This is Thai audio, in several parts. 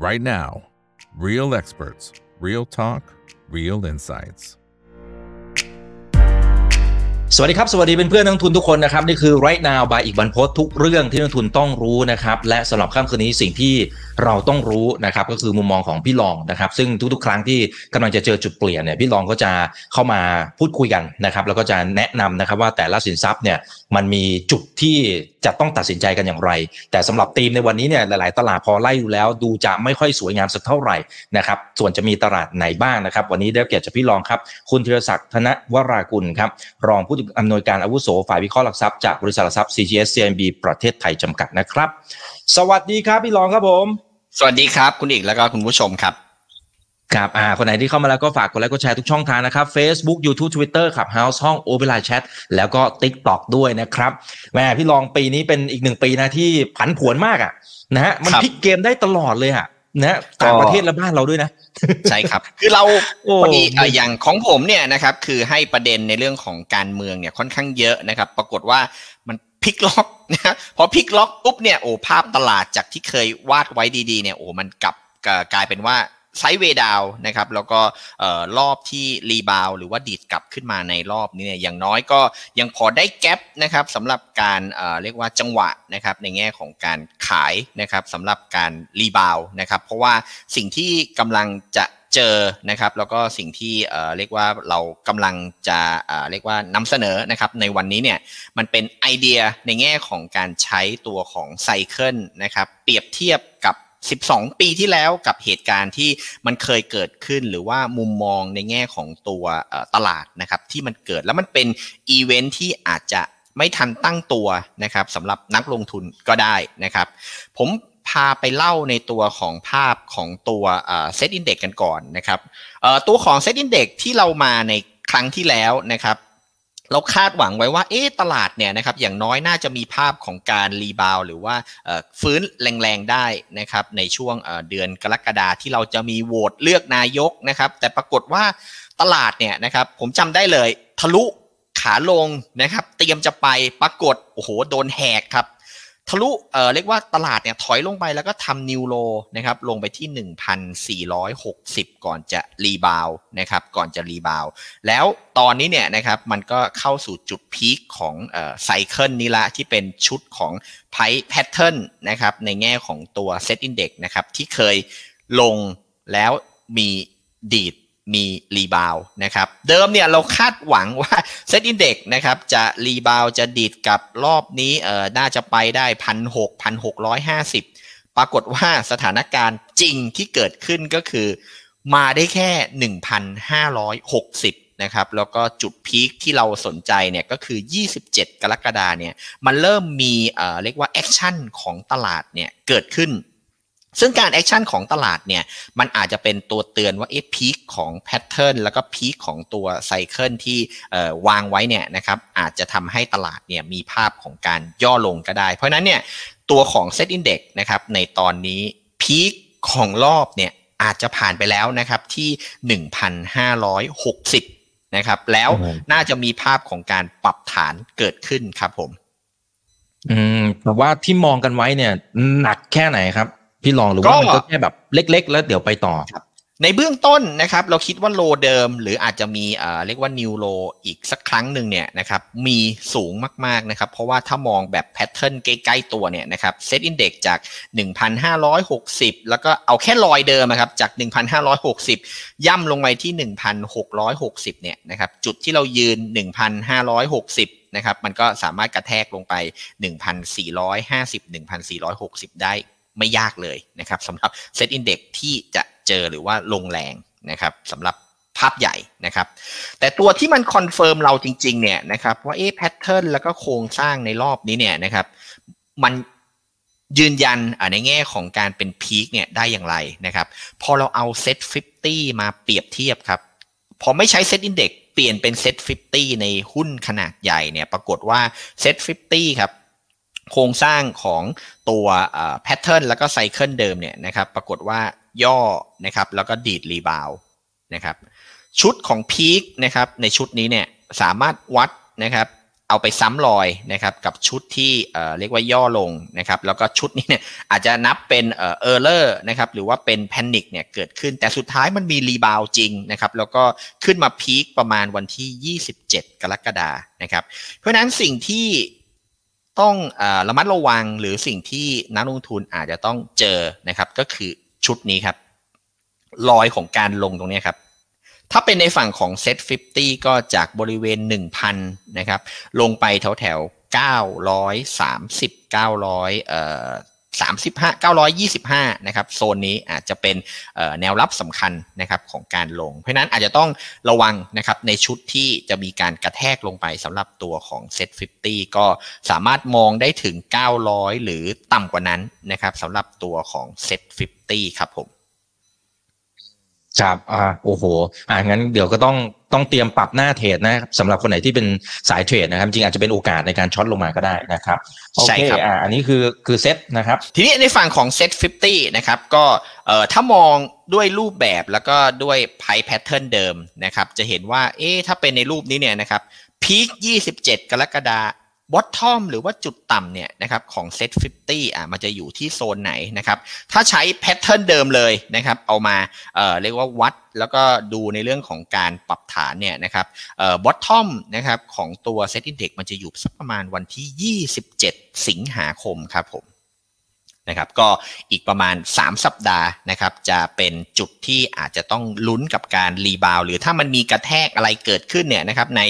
right now. Real experts, real talk, real insights. สวัสดีครับ สวัสดีเป็นเพื่อนนักทุนทุกคนนะครับ นี่คือ right now by อีกบันพศทุกเรื่องที่นักทุนต้องรู้นะครับ และสำหรับค่ำคืนนี้สิ่งที่เราต้องรู้นะครับ ก็คือมุมมองของพี่รองนะครับ ซึ่งทุกๆ ครั้งที่กำลังจะเจอจุดเปลี่ยนเนี่ยพี่รองก็จะเข้ามาพูดคุยกันนะครับ แล้วก็จะแนะนำนะครับว่าแต่ละสินทรัพย์เนี่ยมันมีจุดที่ จะต้องตัดสินใจกันอย่างไร แต่สำหรับทีมในวันนี้เนี่ยหลายๆ ตลาดพอไล่ดูแล้ว ดูจะไม่ค่อยสวยงามสักเท่าไหร่นะครับส่วนจะมีตลาดไหนบ้างนะครับ วันนี้ได้เกียรติจากพี่รองครับ คุณธีรศักดิ์ธนวรากุลครับรองผู้อำนวยการอาวุโสฝ่ายวิเคราะห์หลักทรัพย์จากบริษัทหลักทรัพย์ CGS CMB ประเทศไทยจำกัดนะครับ สวัสดีครับพี่รองครับผม สวัสดีครับ คุณอีกแล้วก็คุณผู้ชมครับ ครับอ่าคนไหนที่เข้ามาแล้วก็ฝากกดไลค์กดแชร์ทุกช่องทางนะครับ Facebook YouTube Twitter ครับ House ห้อง o p e n Line Chat แล้วก็ TikTok ด้วยนะครับแม่พี่รองปีนี้เป็นอีกหนึ่งปีนะที่ผันผวนมากอะนะฮะมันพลิกเกมได้ตลอดเลยอะนะต่างประเทศและบ้านเราด้วยนะ ใช่ครับ คือเราพอดีอย่างของผมเนี่ยนะครับ คือให้ประเด็นในเรื่องของการเมืองเนี่ยค่อนข้างเยอะนะครับ ปรากฏว่ามันพลิกล็อกนะพอพลิกล็อกปุ๊บเนี่ยโอ้ภาพตลาดจากที่เคยวาดไว้ดีๆเนี่ยโอ้มันกลับกลายเป็นว่า ไซด์เวดาวนะครับแล้วก็รอบที่ rebound หรือว่าดีดกลับขึ้นมาในรอบนี้เนี่ยอย่างน้อยก็ยังพอได้แกลบนะครับสำหรับการเรียกว่าจังหวะนะครับในแง่ของการขายนะครับสำหรับการ rebound นะครับเพราะว่าสิ่งที่กำลังจะเจอนะครับแล้วก็สิ่งที่เรียกว่าเรากำลังจะเรียกว่านำเสนอนะครับในวันนี้เนี่ยมันเป็นไอเดียในแง่ของการใช้ตัวของ cycle นะครับเปรียบเทียบกับ 12 ปีที่แล้วกับเหตุการณ์ที่มันเคยเกิดขึ้นหรือว่ามุมมองในแง่ของตัวตลาดนะครับที่มันเกิดแล้วมันเป็นอีเวนท์ที่อาจจะไม่ทันตั้งตัวนะครับสำหรับนักลงทุนก็ได้นะครับ ผมพาไปเล่าในตัวของภาพของตัว SET Index กันก่อนนะครับตัวของ SET Index ที่เรามาในครั้งที่แล้วนะครับ เราคาดหวังไว้ว่าเอ๊ตลาดเนี่ยนะครับอย่างน้อยน่าจะมีภาพของการ rebound หรือว่าฟื้นแรงๆได้นะครับในช่วงเดือนกรกฎาที่เราจะมีโหวตเลือกนายกนะครับแต่ปรากฏว่าตลาดเนี่ยนะครับผมจำได้เลยทะลุขาลงนะครับเตรียมจะไปปรากฏโอ้โหโดนแหกครับ ทะลุเอ่อเรียกว่าตลาดเนี่ยถอยลงไปแล้วก็ทำ new low นะครับลงไปที่ 1,460 ก่อนจะ rebound นะครับก่อนจะ rebound แล้วตอนนี้เนี่ยนะครับมันก็เข้าสู่จุด peak ของเอ่อ cycle นี้ละที่เป็นชุดของprice pattern นะครับในแง่ของตัว SET Index นะครับที่เคยลงแล้วมีดีด มี rebound นะครับเดิมเนี่ยเราคาดหวังว่า SET Index นะครับจะ rebound จะดีดกลับรอบนี้เออน่าจะไปได้พันหกพันหกร้อยห้าสิบปรากฏว่าสถานการณ์จริงที่เกิดขึ้นก็คือ มาได้แค่หนึ่งพันห้าร้อยหกสิบนะครับแล้วก็จุด peak ที่เราสนใจเนี่ยก็คือ 27 กรกฎาเนี่ยมันเริ่มมีเอ่อเรียกว่า action ของตลาดเนี่ยเกิดขึ้น ซึ่งการ action ของตลาดเนี่ยมันอาจจะเป็นตัวเตือนว่าเอ๊ะ peak ของ pattern แล้วก็ peak ของตัว cycle ที่วางไว้เนี่ยนะครับอาจจะทำให้ตลาดเนี่ยมีภาพของการย่อลงก็ได้ เพราะนั้นเนี่ยตัวของ SET Index นะครับในตอนนี้ peak ของรอบเนี่ยอาจจะผ่านไปแล้วนะครับที่ 1,560 นะครับ แล้วน่าจะมีภาพของการปรับฐานเกิดขึ้นครับผม อืมแต่ว่าที่มองกันไว้เนี่ย หนักแค่ไหนครับ พี่ลองหรือว่ามันก็แค่แบบเล็ก ๆ แล้วเดี๋ยวไปต่อครับในเบื้องต้นนะครับ เราคิดว่าโลเดิม หรืออาจจะมีเอ่อเรียกว่านิวโลอีกสักครั้งหนึ่งเนี่ยนะครับมีสูงมากๆนะครับ เพราะว่าถ้ามองแบบแพทเทิร์นใกล้ๆตัวเนี่ยนะครับเซตอินเด็กจาก 1,560 แล้วก็เอาแค่ลอยเดิมนะครับจาก 1,560 ย่อลงไปที่ 1,660 เนี่ยนะครับจุดที่เรายืน 1,560นะครับมันก็สามารถกระแทกลงไป 1,450 1,460 ได้ ไม่ยากเลยนะครับสำหรับ SET Index ที่จะเจอหรือว่าลงแรงนะครับสำหรับภาพใหญ่นะครับ แต่ตัวที่มัน confirm เราจริงๆเนี่ยนะครับว่าเอ๊ะ pattern แล้วก็โครงสร้างในรอบนี้เนี่ยนะครับ มันยืนยันในแง่ของการเป็น peak เนี่ยได้อย่างไรนะครับ พอเราเอา SET50 มาเปรียบเทียบครับ พอไม่ใช้ SET Index เปลี่ยนเป็น SET50 ในหุ้นขนาดใหญ่เนี่ย ปรากฏว่า SET50 ครับ โครงสร้างของตัว pattern แล้วก็ cycle เดิมเนี่ยนะครับปรากฏว่าย่อนะครับแล้วก็ดีด rebound นะครับชุดของ peak นะครับในชุดนี้เนี่ยสามารถวัดนะครับเอาไปซ้ำรอยนะครับกับชุดที่เรียกว่าย่อลงนะครับแล้วก็ชุดนี้เนี่ยอาจจะนับเป็น error นะครับหรือว่าเป็น panic เนี่ยเกิดขึ้นแต่สุดท้ายมันมี rebound จริงนะครับแล้วก็ขึ้นมา peak ประมาณวันที่ 27 กรกฎานะครับเพราะนั้นสิ่งที่ ต้องระมัดระวังหรือสิ่งที่นักลงทุนอาจจะต้องเจอนะครับ ก็คือชุดนี้ครับรอยของการลงตรงนี้ครับ ถ้าเป็นในฝั่งของ Set 50 ก็จากบริเวณ 1,000 นะครับ ลงไปแถวแถว930 900เอ่อ 35 925 นะครับโซนนี้อาจจะเป็นแนวรับสำคัญนะครับของการลง เพราะนั้นอาจจะต้องระวังนะครับในชุดที่จะมีการกระแทกลงไปสำหรับตัวของเซ็ต50 ก็สามารถมองได้ถึง 900 หรือต่ำกว่านั้นนะครับสำหรับตัวของเซ็ต50 ครับผม ครับอ่าโอ้โหอ่างั้นเดี๋ยวก็ต้องต้องเตรียมปรับหน้า trade นะสำหรับคนไหนที่เป็นสายเทรดนะครับ จริงอาจจะเป็นโอกาสในการ short ลงมาก็ได้นะครับใช่ครับอ่าอันนี้คือคือเซตนะครับ ทีนี้ในฝั่งของ SET50 นะครับ ก็เอ่อถ้ามองด้วยรูปแบบแล้วก็ด้วย price pattern เดิมนะครับ จะเห็นว่าเอ๊ะถ้าเป็นในรูปนี้เนี่ยนะครับ peak 27 กรกฎา bottom หรือว่าจุดต่ำเนี่ยนะครับของเซต50อะมันจะอยู่ที่โซนไหนนะครับถ้าใช้ pattern เดิมเลยนะครับเอามาเอ่อเรียกว่าวัดแล้วก็ดูในเรื่องของการปรับฐานเนี่ยนะครับเอ่อ bottom นะครับของตัว SET Index มันจะอยู่สักประมาณวันที่ 27 สิงหาคมครับผมนะครับก็อีกประมาณ 3 สัปดาห์นะครับจะเป็นจุดที่อาจจะต้องลุ้นกับการ rebound หรือถ้ามันมีกระแทกอะไรเกิดขึ้นเนี่ยนะครับใน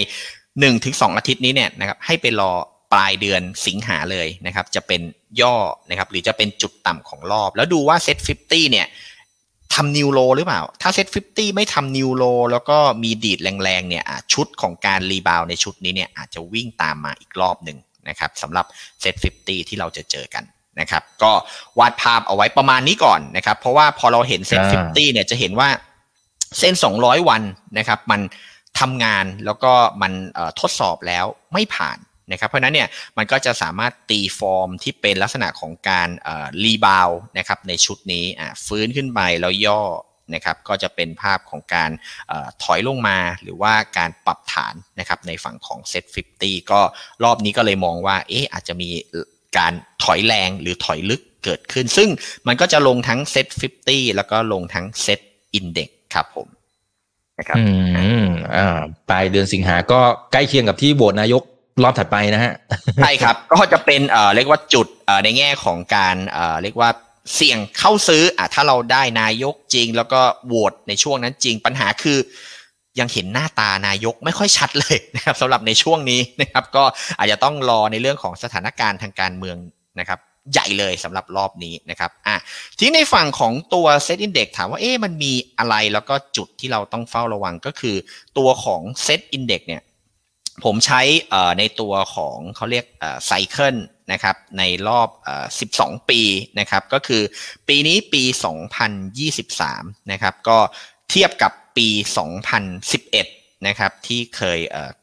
หนึ่งถึงสองอาทิตย์นี้เนี่ยนะครับให้ไปรอปลายเดือนสิงหาเลยนะครับจะเป็นย่อนะครับหรือจะเป็นจุดต่ำของรอบ แล้วดูว่า SET50เนี่ยทำ new low หรือเปล่า ถ้า SET50ไม่ทำ new low แล้วก็มีดีดแรงๆเนี่ยชุดของการ rebound ในชุดนี้เนี่ยอาจจะวิ่งตามมาอีกรอบหนึ่งนะครับสำหรับ SET50ที่เราจะเจอกันนะครับก็วาดภาพเอาไว้ประมาณนี้ก่อนนะครับเพราะว่าพอเราเห็น SET50เนี่ยจะเห็นว่าเส้น 200 วันนะครับมัน ทำงานแล้วก็มันทดสอบแล้วไม่ผ่านนะครับเพราะนั้นเนี่ยมันก็จะสามารถตีฟอร์มที่เป็นลักษณะของการ rebound นะครับในชุดนี้ฟื้นขึ้นไปแล้วย่อนะครับก็จะเป็นภาพของการถอยลงมาหรือว่าการปรับฐานนะครับในฝั่งของ SET50 ก็รอบนี้ก็เลยมองว่าเอ๊ะอาจจะมีการถอยแรงหรือถอยลึกเกิดขึ้น ซึ่งมันก็จะลงทั้ง SET50 แล้วก็ลงทั้ง SET Index ครับผมะครับอืมอ่าปลายเดือนสิงหาก็ใกล้เคียงกับที่โหวตนายกรอบถัดไปนะฮะใช่ครับ ก็จะเป็นเอ่อเรียกว่าจุดเอ่อในแง่ของการเอ่อเรียกว่าเสี่ยงเข้าซื้ออะถ้าเราได้นายกจริง แล้วก็โหวตในช่วงนั้นจริงปัญหาคือ ยังเห็นหน้าตานายกไม่ค่อยชัดเลยนะครับสำหรับในช่วงนี้นะครับ ก็อาจจะต้องรอในเรื่องของสถานการณ์ทางการเมืองนะครับ ใหญ่เลยสำหรับรอบนี้นะครับอะทีนี้ในฝั่งของตัว SET Index ถามว่าเอ๊ะมันมีอะไรแล้วก็จุดที่เราต้องเฝ้าระวังก็คือตัวของ SET Index เนี่ยผมใช้ในตัวของเขาเรียก cycle นะครับในรอบ 12 ปีนะครับก็คือปีนี้ปี 2023 นะครับก็เทียบกับปี 2011 นะครับที่เคย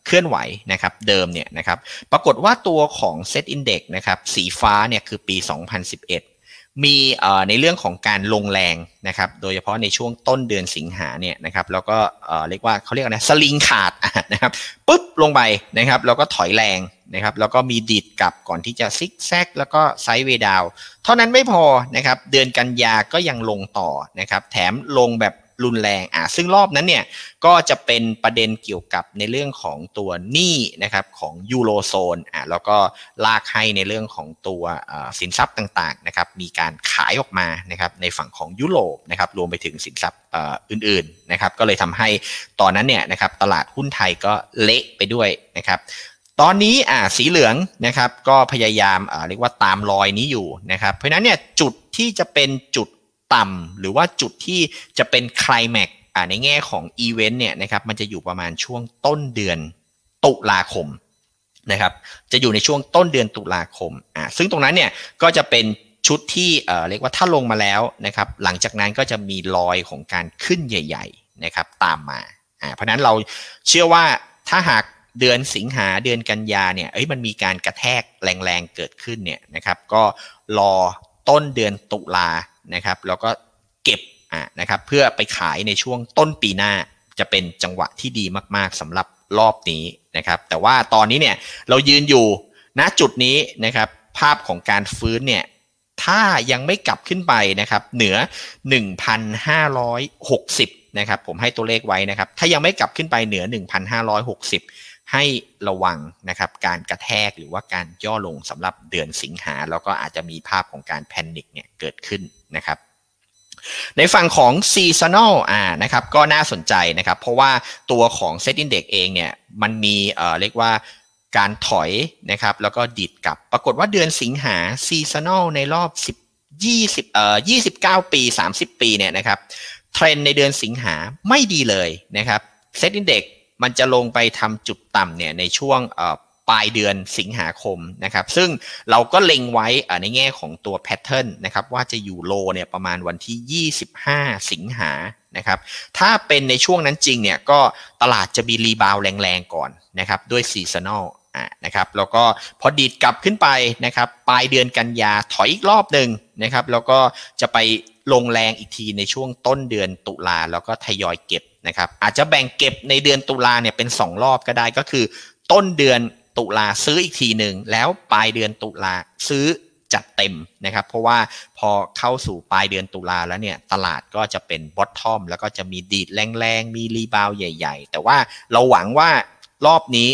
เคลื่อนไหวนะครับเดิมเนี่ยนะครับปรากฏว่าตัวของ Set Index นะครับสีฟ้าเนี่ยคือปี 2011 มีในเรื่องของการลงแรงนะครับโดยเฉพาะในช่วงต้นเดือนสิงหาเนี่ยนะครับแล้วก็เรียกว่าเขาเรียกนะสลิงขาดนะครับปุ๊บลงไปนะครับแล้วก็ถอยแรงนะครับแล้วก็มีดิดกลับก่อนที่จะซิกแซกแล้วก็ไซด์เวดาว เท่านั้นไม่พอนะครับเดือนกันยาก็ยังลงต่อนะครับแถมลงแบบ รุนแรงอะซึ่งรอบนั้นเนี่ยก็จะเป็นประเด็นเกี่ยวกับในเรื่องของตัวหนี้นะครับของยูโรโซนอะแล้วก็ลากให้ในเรื่องของตัวสินทรัพย์ต่างๆนะครับมีการขายออกมานะครับในฝั่งของยุโรปนะครับรวมไปถึงสินทรัพย์อื่นๆนะครับก็เลยทำให้ตอนนั้นเนี่ยนะครับตลาดหุ้นไทยก็เละไปด้วยนะครับตอนนี้อ่าสีเหลืองนะครับก็พยายามอ่าเรียกว่าตามรอยนี้อยู่นะครับเพราะนั้นเนี่ยจุดที่จะเป็นจุด ต่ำหรือว่าจุดที่จะเป็นคลายแม็กในแง่ของอีเวนต์เนี่ยนะครับมันจะอยู่ประมาณช่วงต้นเดือนตุลาคมนะครับจะอยู่ในช่วงต้นเดือนตุลาคมอ่าซึ่งตรงนั้นเนี่ยก็จะเป็นชุดที่เอ่อเรียกว่าถ้าลงมาแล้วนะครับหลังจากนั้นก็จะมีรอยของการขึ้นใหญ่ๆนะครับตามมาอ่าเพราะนั้นเราเชื่อว่าถ้าหากเดือนสิงหาเดือนกันยาเนี่ยเอ้ยมันมีการกระแทกแรงๆเกิดขึ้นเนี่ยนะครับก็รอต้นเดือนตุลา นะครับแล้วก็เก็บอะนะครับเพื่อไปขายในช่วงต้นปีหน้าจะเป็นจังหวะที่ดีมากๆสำหรับรอบนี้นะครับแต่ว่าตอนนี้เนี่ยเรายืนอยู่ณจุดนี้นะครับภาพของการฟื้นเนี่ยถ้ายังไม่กลับขึ้นไปนะครับเหนือ 1,560นะครับผมให้ตัวเลขไว้นะครับถ้ายังไม่กลับขึ้นไปเหนือ 1,560 ให้ระวังนะครับการกระแทกหรือว่าการย่อลงสำหรับเดือนสิงหา แล้วก็อาจจะมีภาพของการแพนิคเนี่ยเกิดขึ้นนะครับในฝั่งของ seasonal อ่านะครับก็น่าสนใจนะครับเพราะว่าตัวของ set index เองเนี่ยมันมีเอ่อเรียกว่าการถอยนะครับแล้วก็ดิดกลับ ปรากฏว่าเดือนสิงหา seasonal ในรอบ 10 20เอ่อ29 ปี 30 ปีเนี่ยนะครับเทรนในเดือนสิงหาไม่ดีเลยนะครับ SET Index มันจะลงไปทำจุดต่ำเนี่ยในช่วงปลายเดือนสิงหาคมนะครับ ซึ่งเราก็เล็งไว้ในแง่ของตัว pattern นะครับว่าจะอยู่ low เนี่ยประมาณวันที่ 25 สิงหานะครับถ้าเป็นในช่วงนั้นจริงเนี่ยก็ตลาดจะมี rebound แรงๆก่อนนะครับด้วย seasonal นะครับแล้วก็พอดีดกลับขึ้นไปนะครับปลายเดือนกันยาถอยอีกรอบหนึ่งนะครับแล้วก็จะไป ลงแรงอีกทีในช่วงต้นเดือนตุลาแล้วก็ทยอยเก็บนะครับอาจจะแบ่งเก็บในเดือนตุลาเนี่ยเป็น 2 รอบก็ได้ก็คือ ต้นเดือนตุลาซื้ออีกทีหนึ่งแล้วปลายเดือนตุลาซื้อจัดเต็มนะครับ เพราะว่าพอเข้าสู่ปลายเดือนตุลาแล้วเนี่ยตลาดก็จะเป็นบอททอมแล้วก็จะมีดีดแรงๆ มีรีบาวใหญ่ ๆ แต่ว่าเราหวังว่ารอบนี้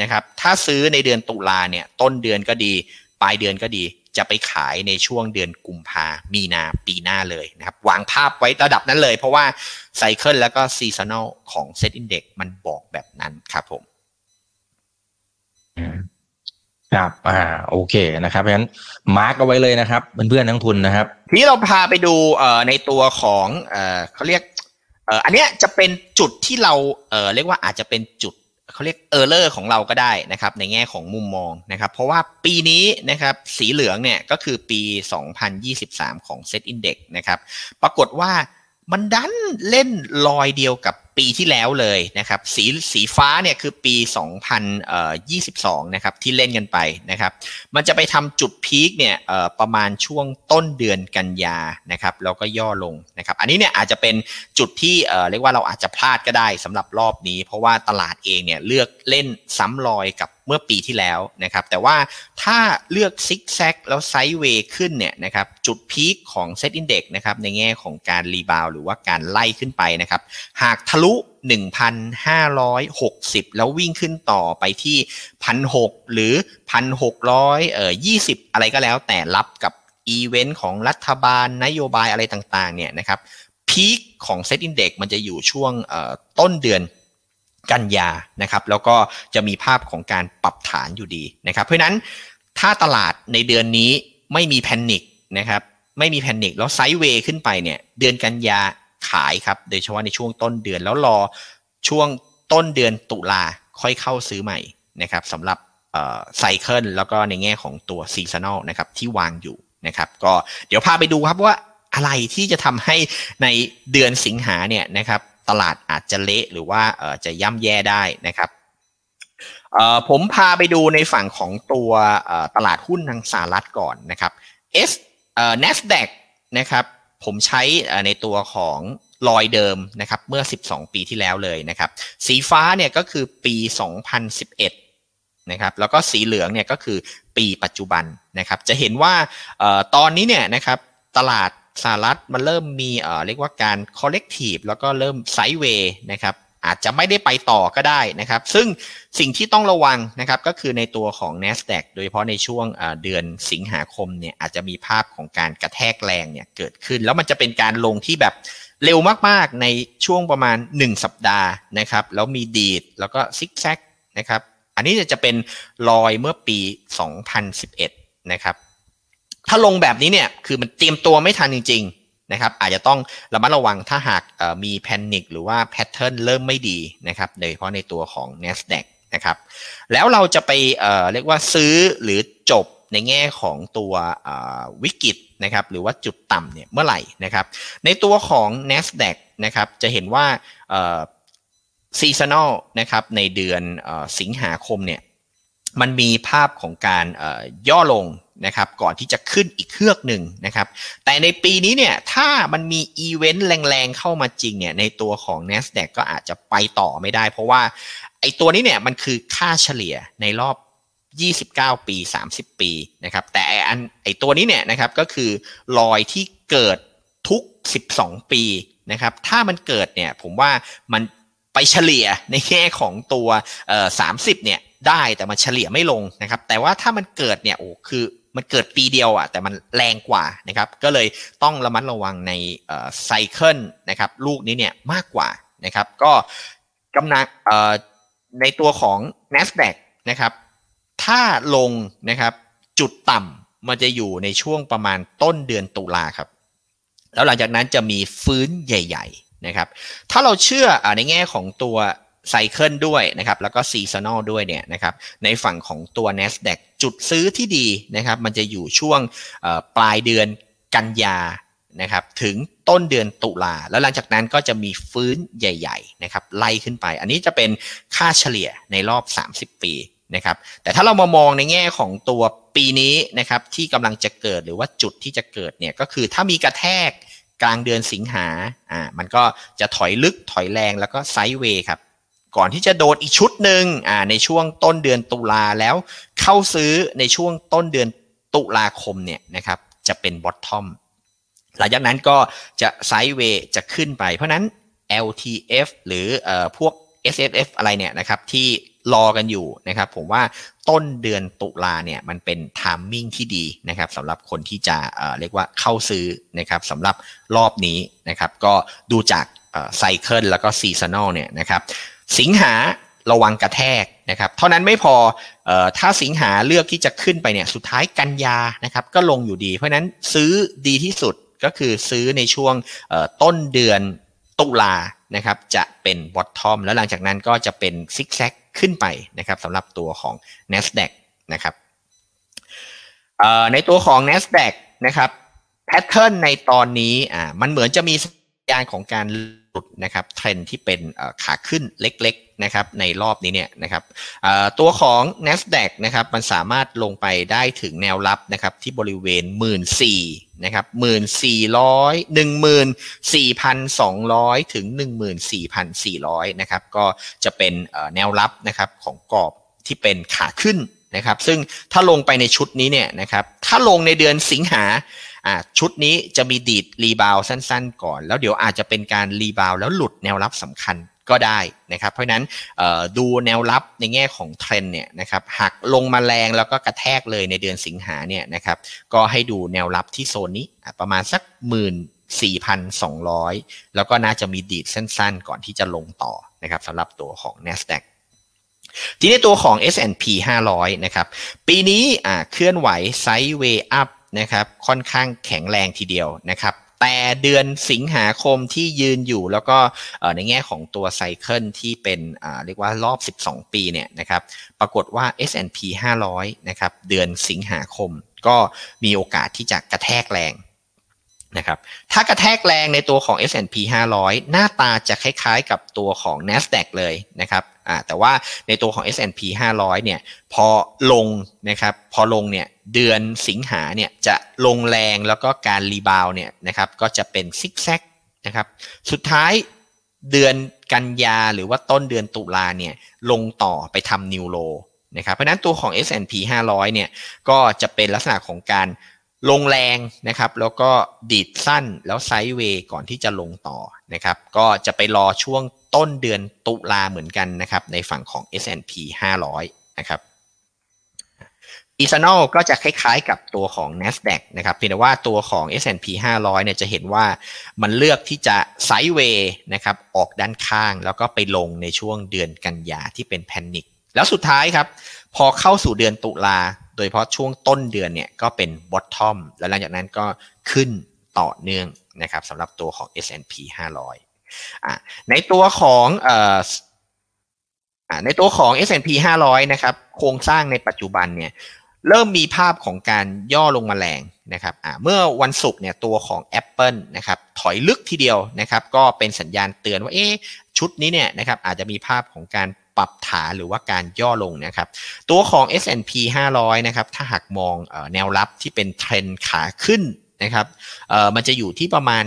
นะครับถ้าซื้อในเดือนตุลาเนี่ยต้นเดือนก็ดี ปลายเดือนก็ดี จะไปขายในช่วงเดือนกุมภามีนาปีหน้าเลยนะครับ วางภาพไว้ระดับนั้นเลย เพราะว่า cycle แล้วก็ seasonal ของ SET Index มันบอกแบบนั้นครับผมครับ อ่า โอเค นะครับ เพราะฉะนั้น mark เอาไว้เลยนะครับ เพื่อนๆนักลงทุนนะครับ ทีนี้เราพาไปดูเอ่อในตัวของเอ่อเขาเรียกเอ่ออันเนี้ยจะเป็นจุดที่เราเอ่อเรียกว่าอาจจะเป็นจุด เขาเรียก error ของเราก็ได้นะครับ ในแง่ของมุมมองนะครับ เพราะว่าปีนี้นะครับสีเหลืองเนี่ยก็คือปี 2023 ของ SET Index นะครับ ปรากฏว่า มันดันเล่นรอยเดียวกับปีที่แล้วเลยนะครับ สีสีฟ้าเนี่ยคือปี 2022 นะครับที่เล่นกันไปนะครับ มันจะไปทำจุด peak เนี่ยประมาณช่วงต้นเดือนกันยานะครับแล้วก็ย่อลงนะครับ อันนี้เนี่ยอาจจะเป็นจุดที่เรียกว่าเราอาจจะพลาดก็ได้สำหรับรอบนี้ เพราะว่าตลาดเองเนี่ยเลือกเล่นซ้ำรอยกับ เมื่อปีที่แล้วนะครับแต่ว่าถ้าเลือกซิกแซกแล้ว sideway ขึ้นเนี่ยนะครับจุด peak ของ SET Index นะครับในแง่ของการ rebound หรือว่าการไล่ขึ้นไปนะครับหากทะลุ 1,560 แล้ววิ่งขึ้นต่อไปที่ 1,600 หรือ 1,600เอ่อ20 อะไรก็แล้วแต่รับกับอีเวนต์ของรัฐบาลนโยบายอะไรต่างๆเนี่ยนะครับ peak ของ SET Index มันจะอยู่ช่วงต้นเดือน กันยานะครับ แล้วก็จะมีภาพของการปรับฐานอยู่ดีนะครับ เพราะนั้นถ้าตลาดในเดือนนี้ไม่มี panic นะครับ ไม่มี panic แล้ว sideway ขึ้นไปเนี่ย เดือนกันยาขายครับ โดยเฉพาะในช่วงต้นเดือนแล้วรอช่วงต้นเดือนตุลาค่อยเข้าซื้อใหม่นะครับสำหรับcycle แล้วก็ในแง่ของตัว seasonal นะครับที่วางอยู่นะครับ ก็เดี๋ยวพาไปดูครับว่าอะไรที่จะทำให้ในเดือนสิงหาเนี่ยนะครับ ตลาดอาจจะเละหรือว่าจะย่ำแย่ได้นะครับผมพาไปดูในฝั่งของตัวตลาดหุ้นทางสหรัฐก่อนนะครับ S NASDAQ นะครับผมใช้ในตัวของรอยเดิมนะครับเมื่อ 12 ปีที่แล้วเลยนะครับ สีฟ้าเนี่ยก็คือปี 2011 นะครับแล้วก็สีเหลืองเนี่ยก็คือปีปัจจุบันนะครับ จะเห็นว่าตอนนี้เนี่ยนะครับตลาด สหรัฐมันเริ่มมีเอ่อเรียกว่าการ collective แล้วก็เริ่มไซด์เวย์นะครับอาจจะไม่ได้ไปต่อก็ได้นะครับ ซึ่งสิ่งที่ต้องระวังนะครับก็คือในตัวของ NASDAQ โดยเฉพาะในช่วงเดือนสิงหาคมเนี่ยอาจจะมีภาพของการกระแทกแรงเนี่ยเกิดขึ้น แล้วมันจะเป็นการลงที่แบบเร็วมากๆในช่วงประมาณ 1 สัปดาห์นะครับแล้วมีดีดแล้วก็ซิกแซกนะครับอันนี้จะเป็นรอยเมื่อปี 2011 นะครับ ถ้าลงแบบนี้เนี่ยคือมันเตรียมตัวไม่ทันจริง ๆ นะครับ อาจจะต้องระมัดระวังถ้าหากมีแพนิคหรือว่าแพทเทิร์นเริ่มไม่ดีนะครับโดยเฉพาะในตัวของ NASDAQ นะครับแล้วเราจะไปเรียกว่าซื้อหรือจบในแง่ของตัววิกฤตนะครับหรือว่าจุดต่ำเนี่ยเมื่อไหร่นะครับในตัวของ NASDAQ นะครับจะเห็นว่าซีซันอลนะครับในเดือนสิงหาคมเนี่ย มันมีภาพของการย่อลงนะครับก่อนที่จะขึ้นอีกเครือกหนึ่งนะครับ แต่ในปีนี้เนี่ยถ้ามันมีอีเวนต์แรงๆเข้ามาจริงเนี่ยในตัวของ NASDAQ ก็อาจจะไปต่อไม่ได้ เพราะว่าไอตัวนี้เนี่ยมันคือค่าเฉลี่ยในรอบ 29 ปี 30 ปีนะครับแต่ออันไอตัวนี้เนี่ยนะครับก็คือรอยที่เกิดทุก 12 ปีนะครับถ้ามันเกิดเนี่ยผมว่ามัน ไปเฉลี่ยในแง่ของตัวเอ่อสามสิบเนี่ยได้แต่มันเฉลี่ยไม่ลงนะครับ แต่ว่าถ้ามันเกิดเนี่ยโอ้คือมันเกิดปีเดียวอะแต่มันแรงกว่านะครับ ก็เลยต้องระมัดระวังในไซเคิลนะครับ ลูกนี้เนี่ยมากกว่านะครับ ก็กำลังในตัวของ NASDAQ นะครับ ถ้าลงนะครับจุดต่ำมันจะอยู่ในช่วงประมาณต้นเดือนตุลาครับ แล้วหลังจากนั้นจะมีฟื้นใหญ่ ๆ นะครับ ถ้าเราเชื่อในแง่ของตัว cycle ด้วยนะครับ แล้วก็ seasonal ด้วยเนี่ยนะครับ ในฝั่งของตัว NASDAQ จุดซื้อที่ดีนะครับ มันจะอยู่ช่วงปลายเดือนกันยานะครับถึงต้นเดือนตุลาแล้วหลังจากนั้นก็จะมีฟื้นใหญ่ๆนะครับไล่ขึ้นไป อันนี้จะเป็นค่าเฉลี่ยในรอบ 30 ปีนะครับแต่ถ้าเรามามองในแง่ของตัวปีนี้นะครับที่กำลังจะเกิดหรือว่าจุดที่จะเกิดเนี่ยก็คือถ้ามีกระแทก กลางเดือนสิงหาอ่ามันก็จะถอยลึกถอยแรงแล้วก็ไซด์เวย์ครับก่อนที่จะโดนอีกชุดหนึ่งอ่าในช่วงต้นเดือนตุลาแล้วเข้าซื้อในช่วงต้นเดือนตุลาคมเนี่ยนะครับจะเป็น bottom หลังจากนั้นก็จะ sideway จะขึ้นไป เพราะนั้น LTF หรือเอ่อพวก SSF อะไรเนี่ยนะครับที่ รอกันอยู่นะครับ ผมว่าต้นเดือนตุลาเนี่ยมันเป็น timing ที่ดีนะครับสำหรับคนที่จะเรียกว่าเข้าซื้อนะครับสำหรับรอบนี้นะครับ ก็ดูจาก cycle แล้วก็ seasonal เนี่ยนะครับ สิงหาระวังกระแทกนะครับ เท่านั้นไม่พออถ้าสิงหาเลือกที่จะขึ้นไปเนี่ยสุดท้ายกันยานะครับก็ลงอยู่ดี เพราะนั้นซื้อดีที่สุดก็คือซื้อในช่วงต้นเดือนตุลานะครับจะเป็นบอททอมแล้วหลังจากนั้นก็จะเป็นซิกแซก ขึ้นไปนะครับสำหรับตัวของ NASDAQ นะครับในตัวของ NASDAQ นะครับแพทเทิร์นในตอนนี้อ่ามันเหมือนจะมีสัญญาณของการ นะครับเทรนที่เป็นขาขึ้นเล็กๆนะครับในรอบนี้เนี่ยนะครับตัวของ NASDAQ นะครับมันสามารถลงไปได้ถึงแนวรับนะครับที่บริเวณ 1 4ื่นนะครับหมื่นสี่ร้อยหนึ่งหมื่นสี่พันสองร้อยถึงหนึ่งหมื่นสี่พันสี่ร้อยนะครับก็จะเป็นแนวรับนะครับของกรอบที่เป็นขาขึ้นนะครับซึ่งถ้าลงไปในชุดนี้เนี่ยนะครับถ้าลงในเดือนสิงหา ชุดนี้จะมีดีด rebound สั้น ๆ ก่อน แล้วเดี๋ยวอาจจะเป็นการ rebound แล้วหลุดแนวรับสำคัญก็ได้นะครับ เพราะนั้นดูแนวรับในแง่ของเทรนเนี่ยนะครับหักลงมาแรงแล้วก็กระแทกเลยในเดือนสิงหาเนี่ยนะครับก็ให้ดูแนวรับที่โซนนี้ประมาณสักหมื่น4,200 แล้วก็น่าจะมีดีดสั้นๆ ก่อนที่จะลงต่อนะครับสำหรับตัวของ NASDAQ ทีนี้ตัวของ S&P 500 นะครับ ปีนี้เคลื่อนไหวไซด์เวย์อัพ นะครับค่อนข้างแข็งแรงทีเดียวนะครับแต่เดือนสิงหาคมที่ยืนอยู่แล้วก็ในแง่ของตัวไซเคิลที่เป็นเรียกว่ารอบ 12 ปีเนี่ยนะครับปรากฏว่า S&P 500 นะครับเดือนสิงหาคมก็มีโอกาสที่จะกระแทกแรงนะครับถ้ากระแทกแรงในตัวของ S&P 500 หน้าตาจะคล้ายๆกับตัวของ NASDAQ เลยนะครับ อ่าแต่ว่าในตัวของ S&P 500 เนี่ยพอลงนะครับพอลงเนี่ยเดือนสิงหาเนี่ยจะลงแรงแล้วก็การ rebound เนี่ยนะครับก็จะเป็นซิกแซกนะครับสุดท้ายเดือนกันยาหรือว่าต้นเดือนตุลาเนี่ยลงต่อไปทำ new low นะครับเพราะนั้นตัวของ S&P 500 เนี่ยก็จะเป็นลักษณะของการ ลงแรงนะครับ แล้วก็ดีดสั้นแล้ว sideway ก่อนที่จะลงต่อนะครับ ก็จะไปรอช่วงต้นเดือนตุลาเหมือนกันนะครับ ในฝั่งของ S&P 500 นะครับอีซานอลก็จะคล้ายๆกับตัวของ NASDAQ นะครับเพียงแต่ว่าตัวของ S&P 500 เนี่ยจะเห็นว่ามันเลือกที่จะไซด์เวย์นะครับออกด้านข้างแล้วก็ไปลงในช่วงเดือนกันยาที่เป็นแพนิคแล้วสุดท้ายครับ พอเข้าสู่เดือนตุลา โดยเฉพาะช่วงต้นเดือนเนี่ยก็เป็นบอททอมแล้วหลังจากนั้นก็ขึ้นต่อเนื่องนะครับสำหรับตัวของ S&P 500อ่าในตัวของเอ่อในตัวของ S&P 500 นะครับโครงสร้างในปัจจุบันเนี่ยเริ่มมีภาพของการย่อลงมาแรงนะครับเมื่อวันศุกร์เนี่ยตัวของ Apple นะครับถอยลึกทีเดียวนะครับก็เป็นสัญญาณเตือนว่าเอ๊ชุดนี้เนี่ยนะครับอาจจะมีภาพของการ ปรับฐานหรือว่าการย่อลงนะครับ ตัวของ S&P 500 นะครับ ถ้าหากมองแนวรับที่เป็นเทรนขาขึ้นนะครับมันจะอยู่ที่ประมาณ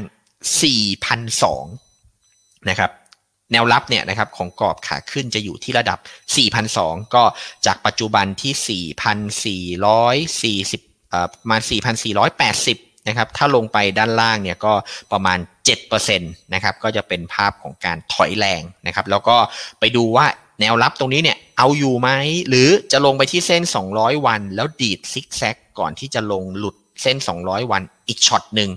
4,002นะครับแนวรับเนี่ยนะครับของกรอบขาขึ้นจะอยู่ที่ระดับ4,200ก็จากปัจจุบันที่ 4,440ประมาณ 4,480 นะครับ ถ้าลงไปด้านล่างเนี่ยก็ประมาณ7%นะครับ ก็จะเป็นภาพของการถอยแรงนะครับ แล้วก็ไปดูว่า แนวรับตรงนี้เนี่ยเอาอยู่ไหมหรือจะลงไปที่เส้น 200 วัน แล้วดีดซิกแซกก่อนที่จะลงหลุดเส้น 200 วันอีกช็อตหนึ่ง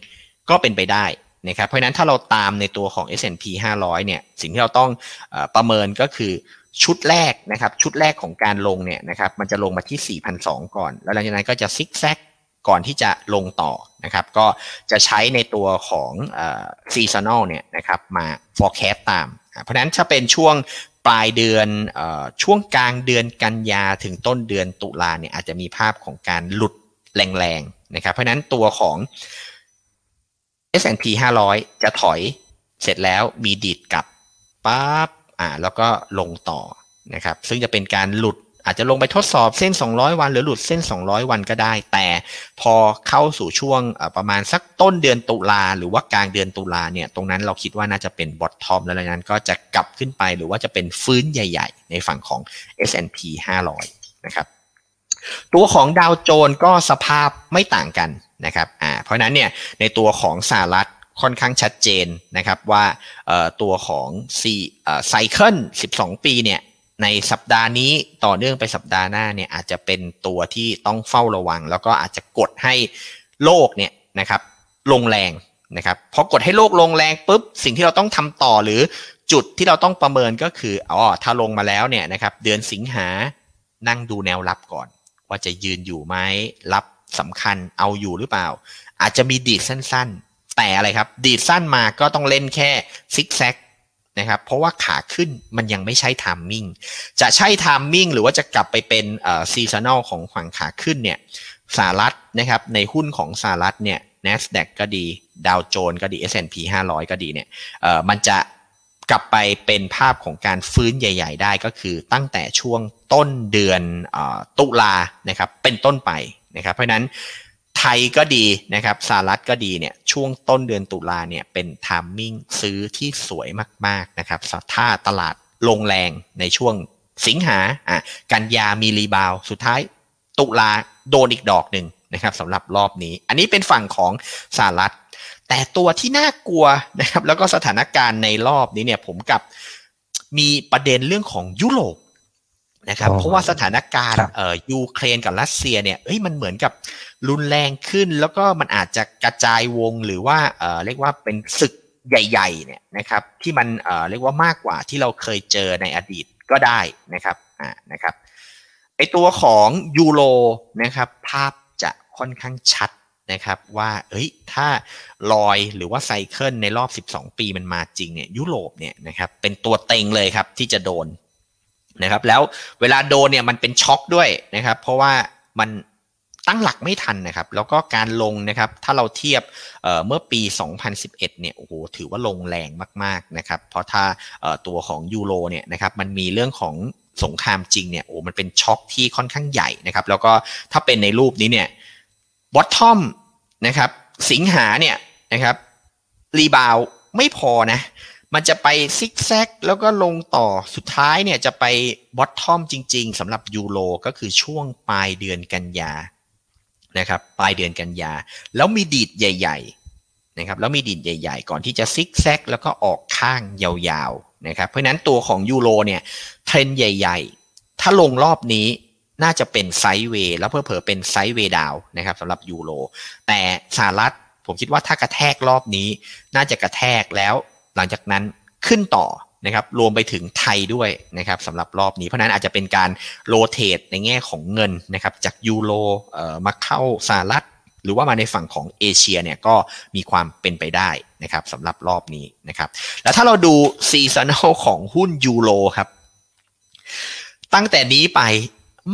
ก็เป็นไปได้นะครับเพราะนั้นถ้าเราตามในตัวของ S&P 500 เนี่ยสิ่งที่เราต้องเอ่อประเมินก็คือชุดแรกนะครับชุดแรกของการลงเนี่ยนะครับมันจะลงมาที่ 4,200 ก่อน แล้วหลังจากนั้นก็จะซิกแซกก่อนที่จะลงต่อนะครับก็จะใช้ในตัวของseasonal เนี่ยนะครับมา forecast ตาม เพราะนั้นถ้าเป็นช่วง ปลายเดือนเอ่อช่วงกลางเดือนกันยาถึงต้นเดือนตุลาเนี่ยอาจจะมีภาพของการหลุดแรงๆนะครับ เพราะนั้นตัวของ S&P 500 จะถอยเสร็จแล้วมีดีดกลับปั๊บอ่าแล้วก็ลงต่อนะครับ ซึ่งจะเป็นการหลุดอาจจะลงไปทดสอบเส้น 200 วัน หรือหลุดเส้น 200 วันก็ได้ พอเข้าสู่ช่วงประมาณสักต้นเดือนตุลาหรือว่ากลางเดือนตุลาเนี่ยตรงนั้นเราคิดว่าน่าจะเป็นบอททอมแล้วนั้นก็จะกลับขึ้นไปหรือว่าจะเป็นฟื้นใหญ่ ๆ ในฝั่งของ S&P 500 นะครับตัวของดาวโจนก็สภาพไม่ต่างกันนะครับอ่าเพราะนั้นเนี่ยในตัวของสหรัฐค่อนข้างชัดเจนนะครับว่าตัวของซีไซเคิล12 ปีเนี่ย ในสัปดาห์นี้ต่อเนื่องไปสัปดาห์หน้าเนี่ยอาจจะเป็นตัวที่ต้องเฝ้าระวัง แล้วก็อาจจะกดให้โลกเนี่ยนะครับลงแรงนะครับพอกดให้โลกลงแรงปุ๊บสิ่งที่เราต้องทำต่อหรือจุดที่เราต้องประเมินก็คืออ๋อถ้าลงมาแล้วเนี่ยนะครับเดือนสิงหานั่งดูแนวรับก่อน ว่าจะยืนอยู่ไหมรับสำคัญเอาอยู่หรือเปล่า อาจจะมีดีดสั้น ๆ แต่อะไรครับ ดีดสั้นมาก็ต้องเล่นแค่ซิกแซก นะครับเพราะว่าขาขึ้นมันยังไม่ใช่ timing จะใช่ timing หรือว่าจะกลับไปเป็น seasonal ของฝั่งขาขึ้นเนี่ยสหรัฐนะครับในหุ้นของสหรัฐเนี่ย NASDAQ ก็ดี Dow Jones ก็ดี S&P 500 ก็ดีเนี่ยมันจะกลับไปเป็นภาพของการฟื้นใหญ่ ๆ ได้ก็คือตั้งแต่ช่วงต้นเดือนตุลานะครับเป็นต้นไปนะครับเพราะนั้น ไทยก็ดีนะครับสหรัฐก็ดีเนี่ยช่วงต้นเดือนตุลาเนี่ยเป็น timingซื้อที่สวยมากๆนะครับถ้าตลาดลงแรงในช่วงสิงหาอะกันยามีรีบาวสุดท้ายตุลาโดนอีกดอกหนึ่งนะครับสำหรับรอบนี้ อันนี้เป็นฝั่งของสหรัฐ แต่ตัวที่น่ากลัวนะครับแล้วก็สถานการณ์ในรอบนี้เนี่ยผมกับมีประเด็นเรื่องของยุโรป นะครับเพราะว่าสถานการณ์เอ่อยูเครนกับรัสเซียเนี่ยเอ้ยมันเหมือนกับรุนแรงขึ้น แล้วก็มันอาจจะกระจายวงหรือว่าเอ่อเรียกว่าเป็นศึกใหญ่ๆเนี่ยนะครับที่มันเอ่อเรียกว่ามากกว่าที่เราเคยเจอในอดีตก็ได้นะครับอ่านะครับไอตัวของยูโรนะครับภาพจะค่อนข้างชัดนะครับว่าเอ้ยถ้าลอยหรือว่าไซเคิลในรอบ 12 ปีมันมาจริงเนี่ยยุโรปเนี่ยนะครับเป็นตัวเต็งเลยครับที่จะโดน นะครับแล้วเวลาโดนเนี่ยมันเป็นช็อคด้วยนะครับ เพราะว่ามันตั้งหลักไม่ทันนะครับ แล้วก็การลงนะครับถ้าเราเทียบเมื่อปี 2011 เนี่ยโอ้โหถือว่าลงแรงมากๆนะครับ เพราะถ้าตัวของยูโรเนี่ยนะครับมันมีเรื่องของสงครามจริงเนี่ยโอ้มันเป็นช็อคที่ค่อนข้างใหญ่นะครับ แล้วก็ถ้าเป็นในรูปนี้เนี่ย bottom นะครับสิงหาเนี่ยนะครับ rebound ไม่พอนะ มันจะไปซิกแซกแล้วก็ลงต่อสุดท้ายเนี่ยจะไป bottom จริง ๆสำหรับยูโรก็คือช่วงปลายเดือนกันยานะครับปลายเดือนกันยา แล้วมีดีดใหญ่ ๆนะครับแล้วมีดีดใหญ่ ๆ ก่อนที่จะซิกแซกแล้วก็ออกข้างยาวๆนะครับเพราะนั้นตัวของยูโรเนี่ยเทรนใหญ่ ๆ ถ้าลงรอบนี้น่าจะเป็น sideway แล้วเผลอเผลอเป็น sideway down นะครับสำหรับยูโรแต่สหรัฐผมคิดว่าถ้ากระแทกรอบนี้ น่าจะกระแทกแล้ว หลังจากนั้นขึ้นต่อนะครับรวมไปถึงไทยด้วยนะครับสำหรับรอบนี้ เพราะนั้นอาจจะเป็นการrotate ในแง่ของเงินนะครับจากยูโรมาเข้าสหรัฐหรือว่ามาในฝั่งของเอเชียเนี่ยก็มีความเป็นไปได้นะครับสำหรับรอบนี้นะครับ แล้วถ้าเราดู seasonal ของหุ้นยูโรครับ ตั้งแต่นี้ไป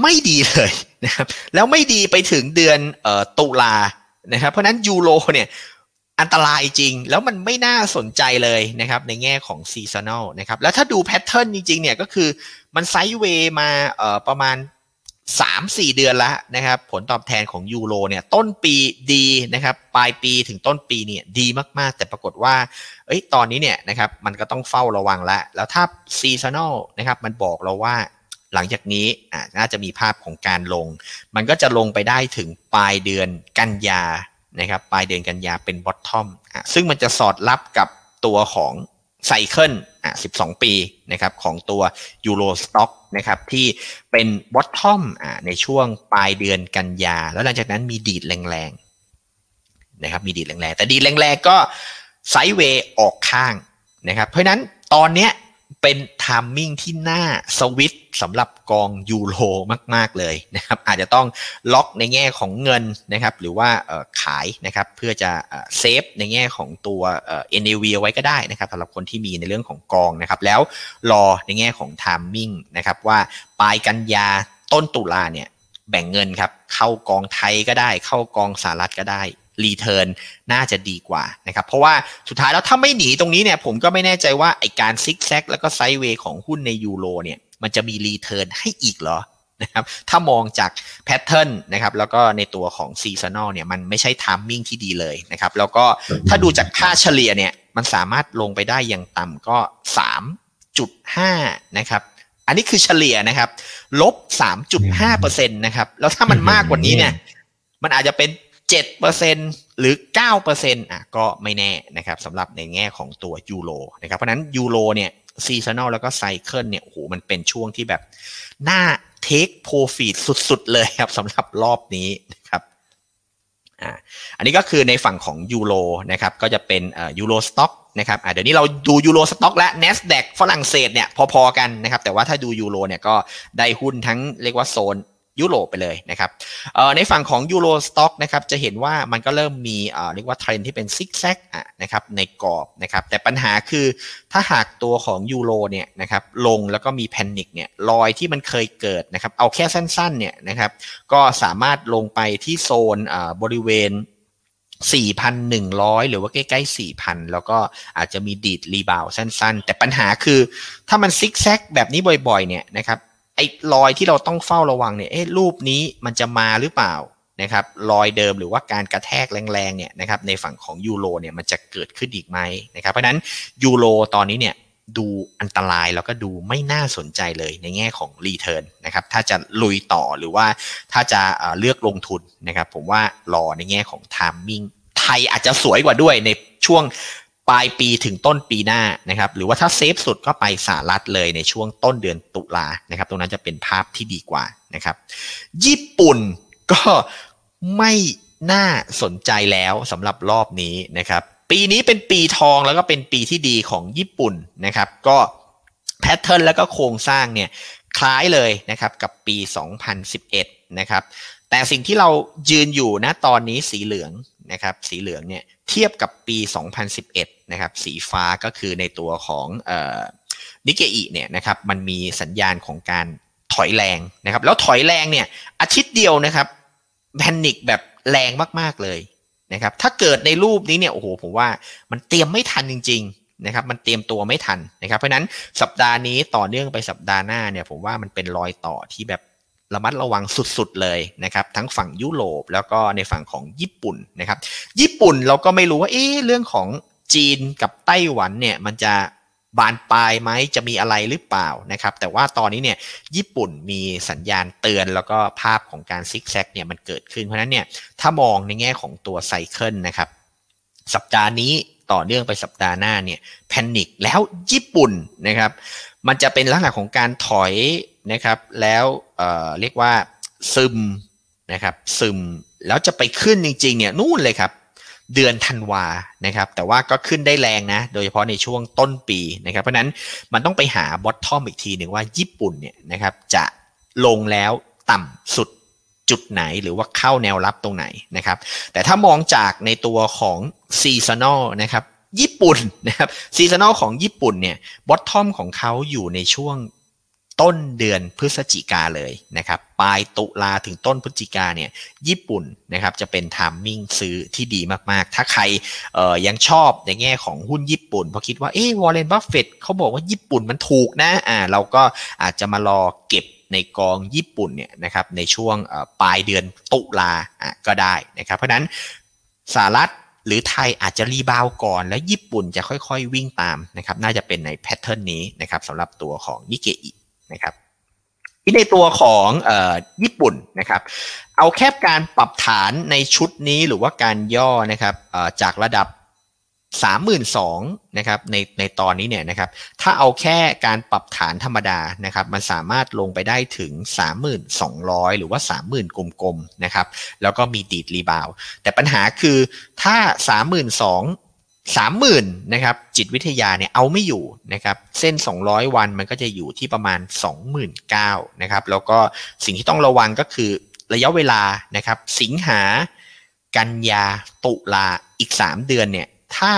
ไม่ดีเลยนะครับแล้วไม่ดีไปถึงเดือนตุลานะครับเพราะนั้นยูโรเนี่ย อันตรายจริง แล้วมันไม่น่าสนใจเลยนะครับในแง่ของ seasonal นะครับแล้วถ้าดู pattern จริงๆเนี่ยก็คือมัน sideway มาเอ่อประมาณสามสี่เดือนแล้วนะครับผลตอบแทนของยูโรเนี่ยต้นปีดีนะครับปลายปีถึงต้นปีเนี่ยดีมากๆ แต่ปรากฏว่าเอ้ยตอนนี้เนี่ยนะครับมันก็ต้องเฝ้าระวังแล้วแล้วถ้า seasonal นะครับมันบอกเราว่าหลังจากนี้อ่าน่าจะมีภาพของการลง มันก็จะลงไปได้ถึงปลายเดือนกันยา นะครับปลายเดือนกันยาเป็น bottom ซึ่งมันจะสอดรับกับตัวของ cycle อะ12 ปีนะครับของตัว Euro Stoxx นะครับที่เป็น bottom อะในช่วงปลายเดือนกันยา แล้วหลังจากนั้นมีดีดแรงๆนะครับมีดีดแรงๆ แต่ดีดแรงๆก็ sideway ออกข้างนะครับเพราะนั้นตอนเนี้ยเป็น timing ที่น่าสวิต สำหรับกองยูโรมากๆเลยนะครับอาจจะต้องล็อกในแง่ของเงินนะครับหรือว่าขายนะครับเพื่อจะ save ในแง่ของตัว NAV เอาไว้ก็ได้นะครับสำหรับคนที่มีในเรื่องของกองนะครับแล้วรอในแง่ของ timing นะครับว่าปลายกันยาต้นตุลาเนี่ยแบ่งเงินครับเข้ากองไทยก็ได้ เข้ากองสหรัฐก็ได้ return น่าจะดีกว่านะครับ เพราะว่าสุดท้ายแล้วถ้าไม่หนีตรงนี้เนี่ยผมก็ไม่แน่ใจว่าไอการซิกแซกแล้วก็ sideway ของหุ้นในยูโรเนี่ย มันจะมี return ให้อีกเหรอนะครับถ้ามองจาก pattern นะครับแล้วก็ในตัวของ seasonal เนี่ยมันไม่ใช่ timing ที่ดีเลยนะครับแล้วก็ถ้าดูจากค่าเฉลี่ยเนี่ยมันสามารถลงไปได้อย่างต่ำก็ 3.5 นะครับ อันนี้คือเฉลี่ยนะครับลบ 3.5%นะครับแล้วถ้ามันมากกว่านี้เนี่ยมันอาจจะเป็น 7%หรือ 9%อะก็ไม่แน่นะครับสำหรับในแง่ของตัวยูโรนะครับเพราะนั้นยูโรเนี่ย seasonal แล้วก็ cycle เนี่ยโอ้โหมันเป็นช่วงที่แบบน่า take profit สุดๆ เลยครับสำหรับรอบนี้นะครับอ่าอันนี้ก็คือในฝั่งของยูโรนะครับก็จะเป็น Euro Stoxx นะครับเดี๋ยวนี้เราดู Euro Stoxx และ NASDAQ ฝรั่งเศสเนี่ยพอๆกันนะครับแต่ว่าถ้าดูยูโรเนี่ยก็ได้หุ้นทั้งเรียกว่าโซน ยุโรปไปเลยนะครับในฝั่งของ Euro Stoxx นะครับจะเห็นว่ามันก็เริ่มมีเรียกว่าเทรนที่เป็นซิกแซกนะครับในกรอบนะครับแต่ปัญหาคือถ้าหากตัวของยูโรเนี่ยนะครับลงแล้วก็มี panic เนี่ยรอยที่มันเคยเกิดนะครับเอาแค่สั้นๆเนี่ยนะครับก็สามารถลงไปที่โซนบริเวณ4,100 หรือว่าใกล้ๆ 4,000 แล้วก็อาจจะมีดีด rebound สั้นๆ แต่ปัญหาคือถ้ามันซิกแซกแบบนี้บ่อยๆ เนี่ยนะครับ ไอ้รอยที่เราต้องเฝ้าระวังเนี่ยเอ๊ะรูปนี้มันจะมาหรือเปล่านะครับรอยเดิมหรือว่าการกระแทกแรงๆเนี่ยนะครับในฝั่งของยูโรเนี่ยมันจะเกิดขึ้นอีกไหมนะครับเพราะนั้นยูโรตอนนี้เนี่ยดูอันตรายแล้วก็ดูไม่น่าสนใจเลยในแง่ของ return นะครับถ้าจะลุยต่อหรือว่าถ้าจะเลือกลงทุนนะครับผมว่ารอในแง่ของ timing ไทยอาจจะสวยกว่าด้วยในช่วง ปลายปีถึงต้นปีหน้านะครับ หรือว่าถ้า safe สุดก็ไปสหรัฐเลยในช่วงต้นเดือนตุลานะครับ ตรงนั้นจะเป็นภาพที่ดีกว่านะครับ ญี่ปุ่นก็ไม่น่าสนใจแล้วสำหรับรอบนี้นะครับ ปีนี้เป็นปีทองแล้วก็เป็นปีที่ดีของญี่ปุ่นนะครับ ก็แพทเทิร์นแล้วก็โครงสร้างเนี่ยคล้ายเลยนะครับกับปี 2011 นะครับ แต่สิ่งที่เรายืนอยู่นะตอนนี้สีเหลืองนะครับ สีเหลืองเนี่ย เทียบกับปี 2011 นะครับ สีฟ้าก็คือในตัวของนิเกอิเนี่ยนะครับมันมีสัญญาณของการถอยแรงนะครับ แล้วถอยแรงเนี่ยอาทิตย์เดียวนะครับแพนิกแบบแรงมากๆเลยนะครับ ถ้าเกิดในรูปนี้เนี่ยโอ้โหผมว่ามันเตรียมไม่ทันจริง ๆนะครับ มันเตรียมตัวไม่ทันนะครับ เพราะนั้นสัปดาห์นี้ต่อเนื่องไปสัปดาห์หน้าเนี่ยผมว่ามันเป็นรอยต่อที่แบบ ระมัดระวังสุดๆเลยนะครับทั้งฝั่งยุโรปแล้วก็ในฝั่งของญี่ปุ่นนะครับ ญี่ปุ่นเราก็ไม่รู้ว่าเอ๊เรื่องของจีนกับไต้หวันเนี่ยมันจะบานปลายไหมจะมีอะไรหรือเปล่านะครับ แต่ว่าตอนนี้เนี่ยญี่ปุ่นมีสัญญาณเตือนแล้วก็ภาพของการซิกแซกเนี่ยมันเกิดขึ้นเพราะนั้นเนี่ยถ้ามองในแง่ของตัวไซเคิลนะครับ สัปดาห์นี้ต่อเนื่องไปสัปดาห์หน้าเนี่ยแพนิคแล้วญี่ปุ่นนะครับ มันจะเป็นลักษณะของการถอย นะครับ แล้วเเรียกว่าซึมนะครับซึมแล้วจะไปขึ้นจริงๆเนี่ยนู่นเลยครับ เดือนธันวานะครับ แต่ว่าก็ขึ้นได้แรงนะ โดยเฉพาะในช่วงต้นปีนะครับ เพราะนั้นมันต้องไปหา bottom อีกทีหนึ่งว่าญี่ปุ่นเนี่ยนะครับจะลงแล้วต่ำสุดจุดไหนหรือว่าเข้าแนวรับตรงไหนนะครับ แต่ถ้ามองจากในตัวของ seasonal นะครับญี่ปุ่นนะครับ seasonal ของญี่ปุ่นเนี่ย bottom ของเขาอยู่ในช่วง ต้นเดือนพฤศจิกาเลยนะครับปลายตุลาถึงต้นพฤศจิกาเนี่ยญี่ปุ่นนะครับจะเป็น timing ซื้อที่ดีมาก ๆ ถ้าใครยังชอบในแง่ของหุ้นญี่ปุ่นเพราะคิดว่าเอ๊ะวอร์เรนบัฟเฟตเขาบอกว่าญี่ปุ่นมันถูกนะอ่าเราก็อาจจะมารอเก็บในกองญี่ปุ่นเนี่ยนะครับในช่วงปลายเดือนตุลาอะก็ได้นะครับเพราะนั้นสหรัฐหรือไทยอาจจะ rebound ก่อน แล้วญี่ปุ่นจะค่อยๆวิ่งตามนะครับน่าจะเป็นใน pattern นี้นะครับสำหรับตัวของนิเกอิ นะครับที่ในตัวของอญี่ปุ่นนะครับ เอาแค่การปรับฐานในชุดนี้หรือว่าการย่อนะครับจากระดับสามหมื่นสองนะครับในในตอนนี้เนี่ยนะครับ ถ้าเอาแค่การปรับฐานธรรมดานะครับ มันสามารถลงไปได้ถึง 3,200 หรือว่า 30,000 กลมๆนะครับ แล้วก็มีดีดรีบาว แต่ปัญหาคือถ้า 32,000 30,000นะครับจิตวิทยาเนี่ยเอาไม่อยู่นะครับเส้น 200 วันมันก็จะอยู่ที่ประมาณ 29,000นะครับแล้วก็สิ่งที่ต้องระวังก็คือระยะเวลานะครับสิงหากันยาตุลาอีก 3 เดือนเนี่ยถ้า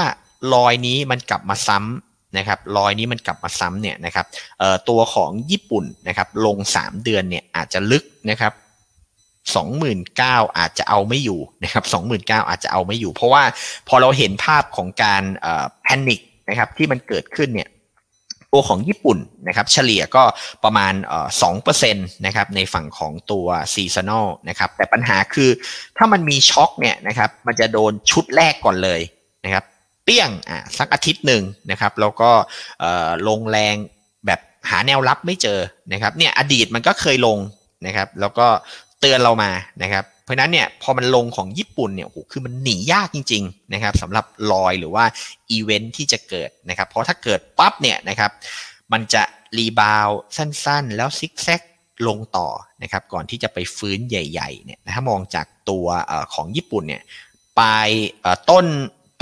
รอยนี้มันกลับมาซ้ำนะครับรอยนี้มันกลับมาซ้ำเนี่ยนะครับตัวของญี่ปุ่นนะครับลง 3 เดือนเนี่ยอาจจะลึกนะครับ 29,000 อาจจะเอาไม่อยู่นะครับ29,000 อาจจะเอาไม่อยู่ เพราะว่าพอเราเห็นภาพของการ panic นะครับที่มันเกิดขึ้นเนี่ยตัวของญี่ปุ่นนะครับเฉลี่ยก็ประมาณสองเปอร์เซ็นต์นะครับในฝั่งของตัว seasonal นะครับแต่ปัญหาคือถ้ามันมีช็อคเนี่ยนะครับมันจะโดนชุดแรกก่อนเลยนะครับเปี้ยงอะสักอาทิตย์หนึ่งนะครับแล้วก็ลงแรงแบบหาแนวรับไม่เจอนะครับเนี่ยอดีตมันก็เคยลงนะครับแล้วก็ เตือนเรามานะครับ เพราะนั้นเนี่ยพอมันลงของญี่ปุ่นเนี่ยโอ้โหคือมันหนียากจริงๆนะครับสำหรับรอยหรือว่าอีเวนท์ที่จะเกิดนะครับ เพราะถ้าเกิดปั๊บเนี่ยนะครับมันจะ rebound สั้นๆ แล้วซิกแซกลงต่อนะครับก่อนที่จะไปฟื้นใหญ่ๆเนี่ยถ้ามองจากตัวของญี่ปุ่นเนี่ยปลายต้น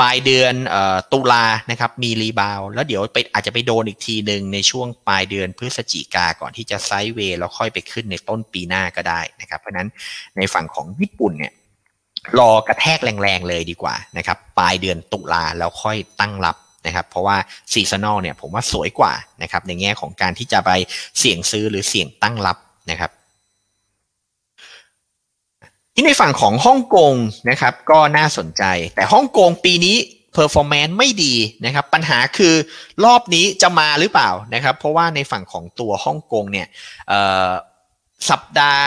ปลายเดือนตุลานะครับมี rebound แล้วเดี๋ยวไปอาจจะไปโดนอีกทีหนึ่งในช่วงปลายเดือนพฤศจิกาก่อนที่จะ sideway แล้วค่อยไปขึ้นในต้นปีหน้าก็ได้นะครับ เพราะนั้นในฝั่งของญี่ปุ่นเนี่ยรอกระแทกแรงๆเลยดีกว่านะครับปลายเดือนตุลาแล้วค่อยตั้งรับนะครับเพราะว่า seasonal เนี่ยผมว่าสวยกว่านะครับในแง่ของการที่จะไปเสี่ยงซื้อหรือเสี่ยงตั้งรับนะครับ ที่ในฝั่งของฮ่องกงนะครับก็น่าสนใจ แต่ฮ่องกงปีนี้ performance ไม่ดีนะครับ ปัญหาคือรอบนี้จะมาหรือเปล่านะครับ เพราะว่าในฝั่งของตัวฮ่องกงเนี่ยสัปดาห์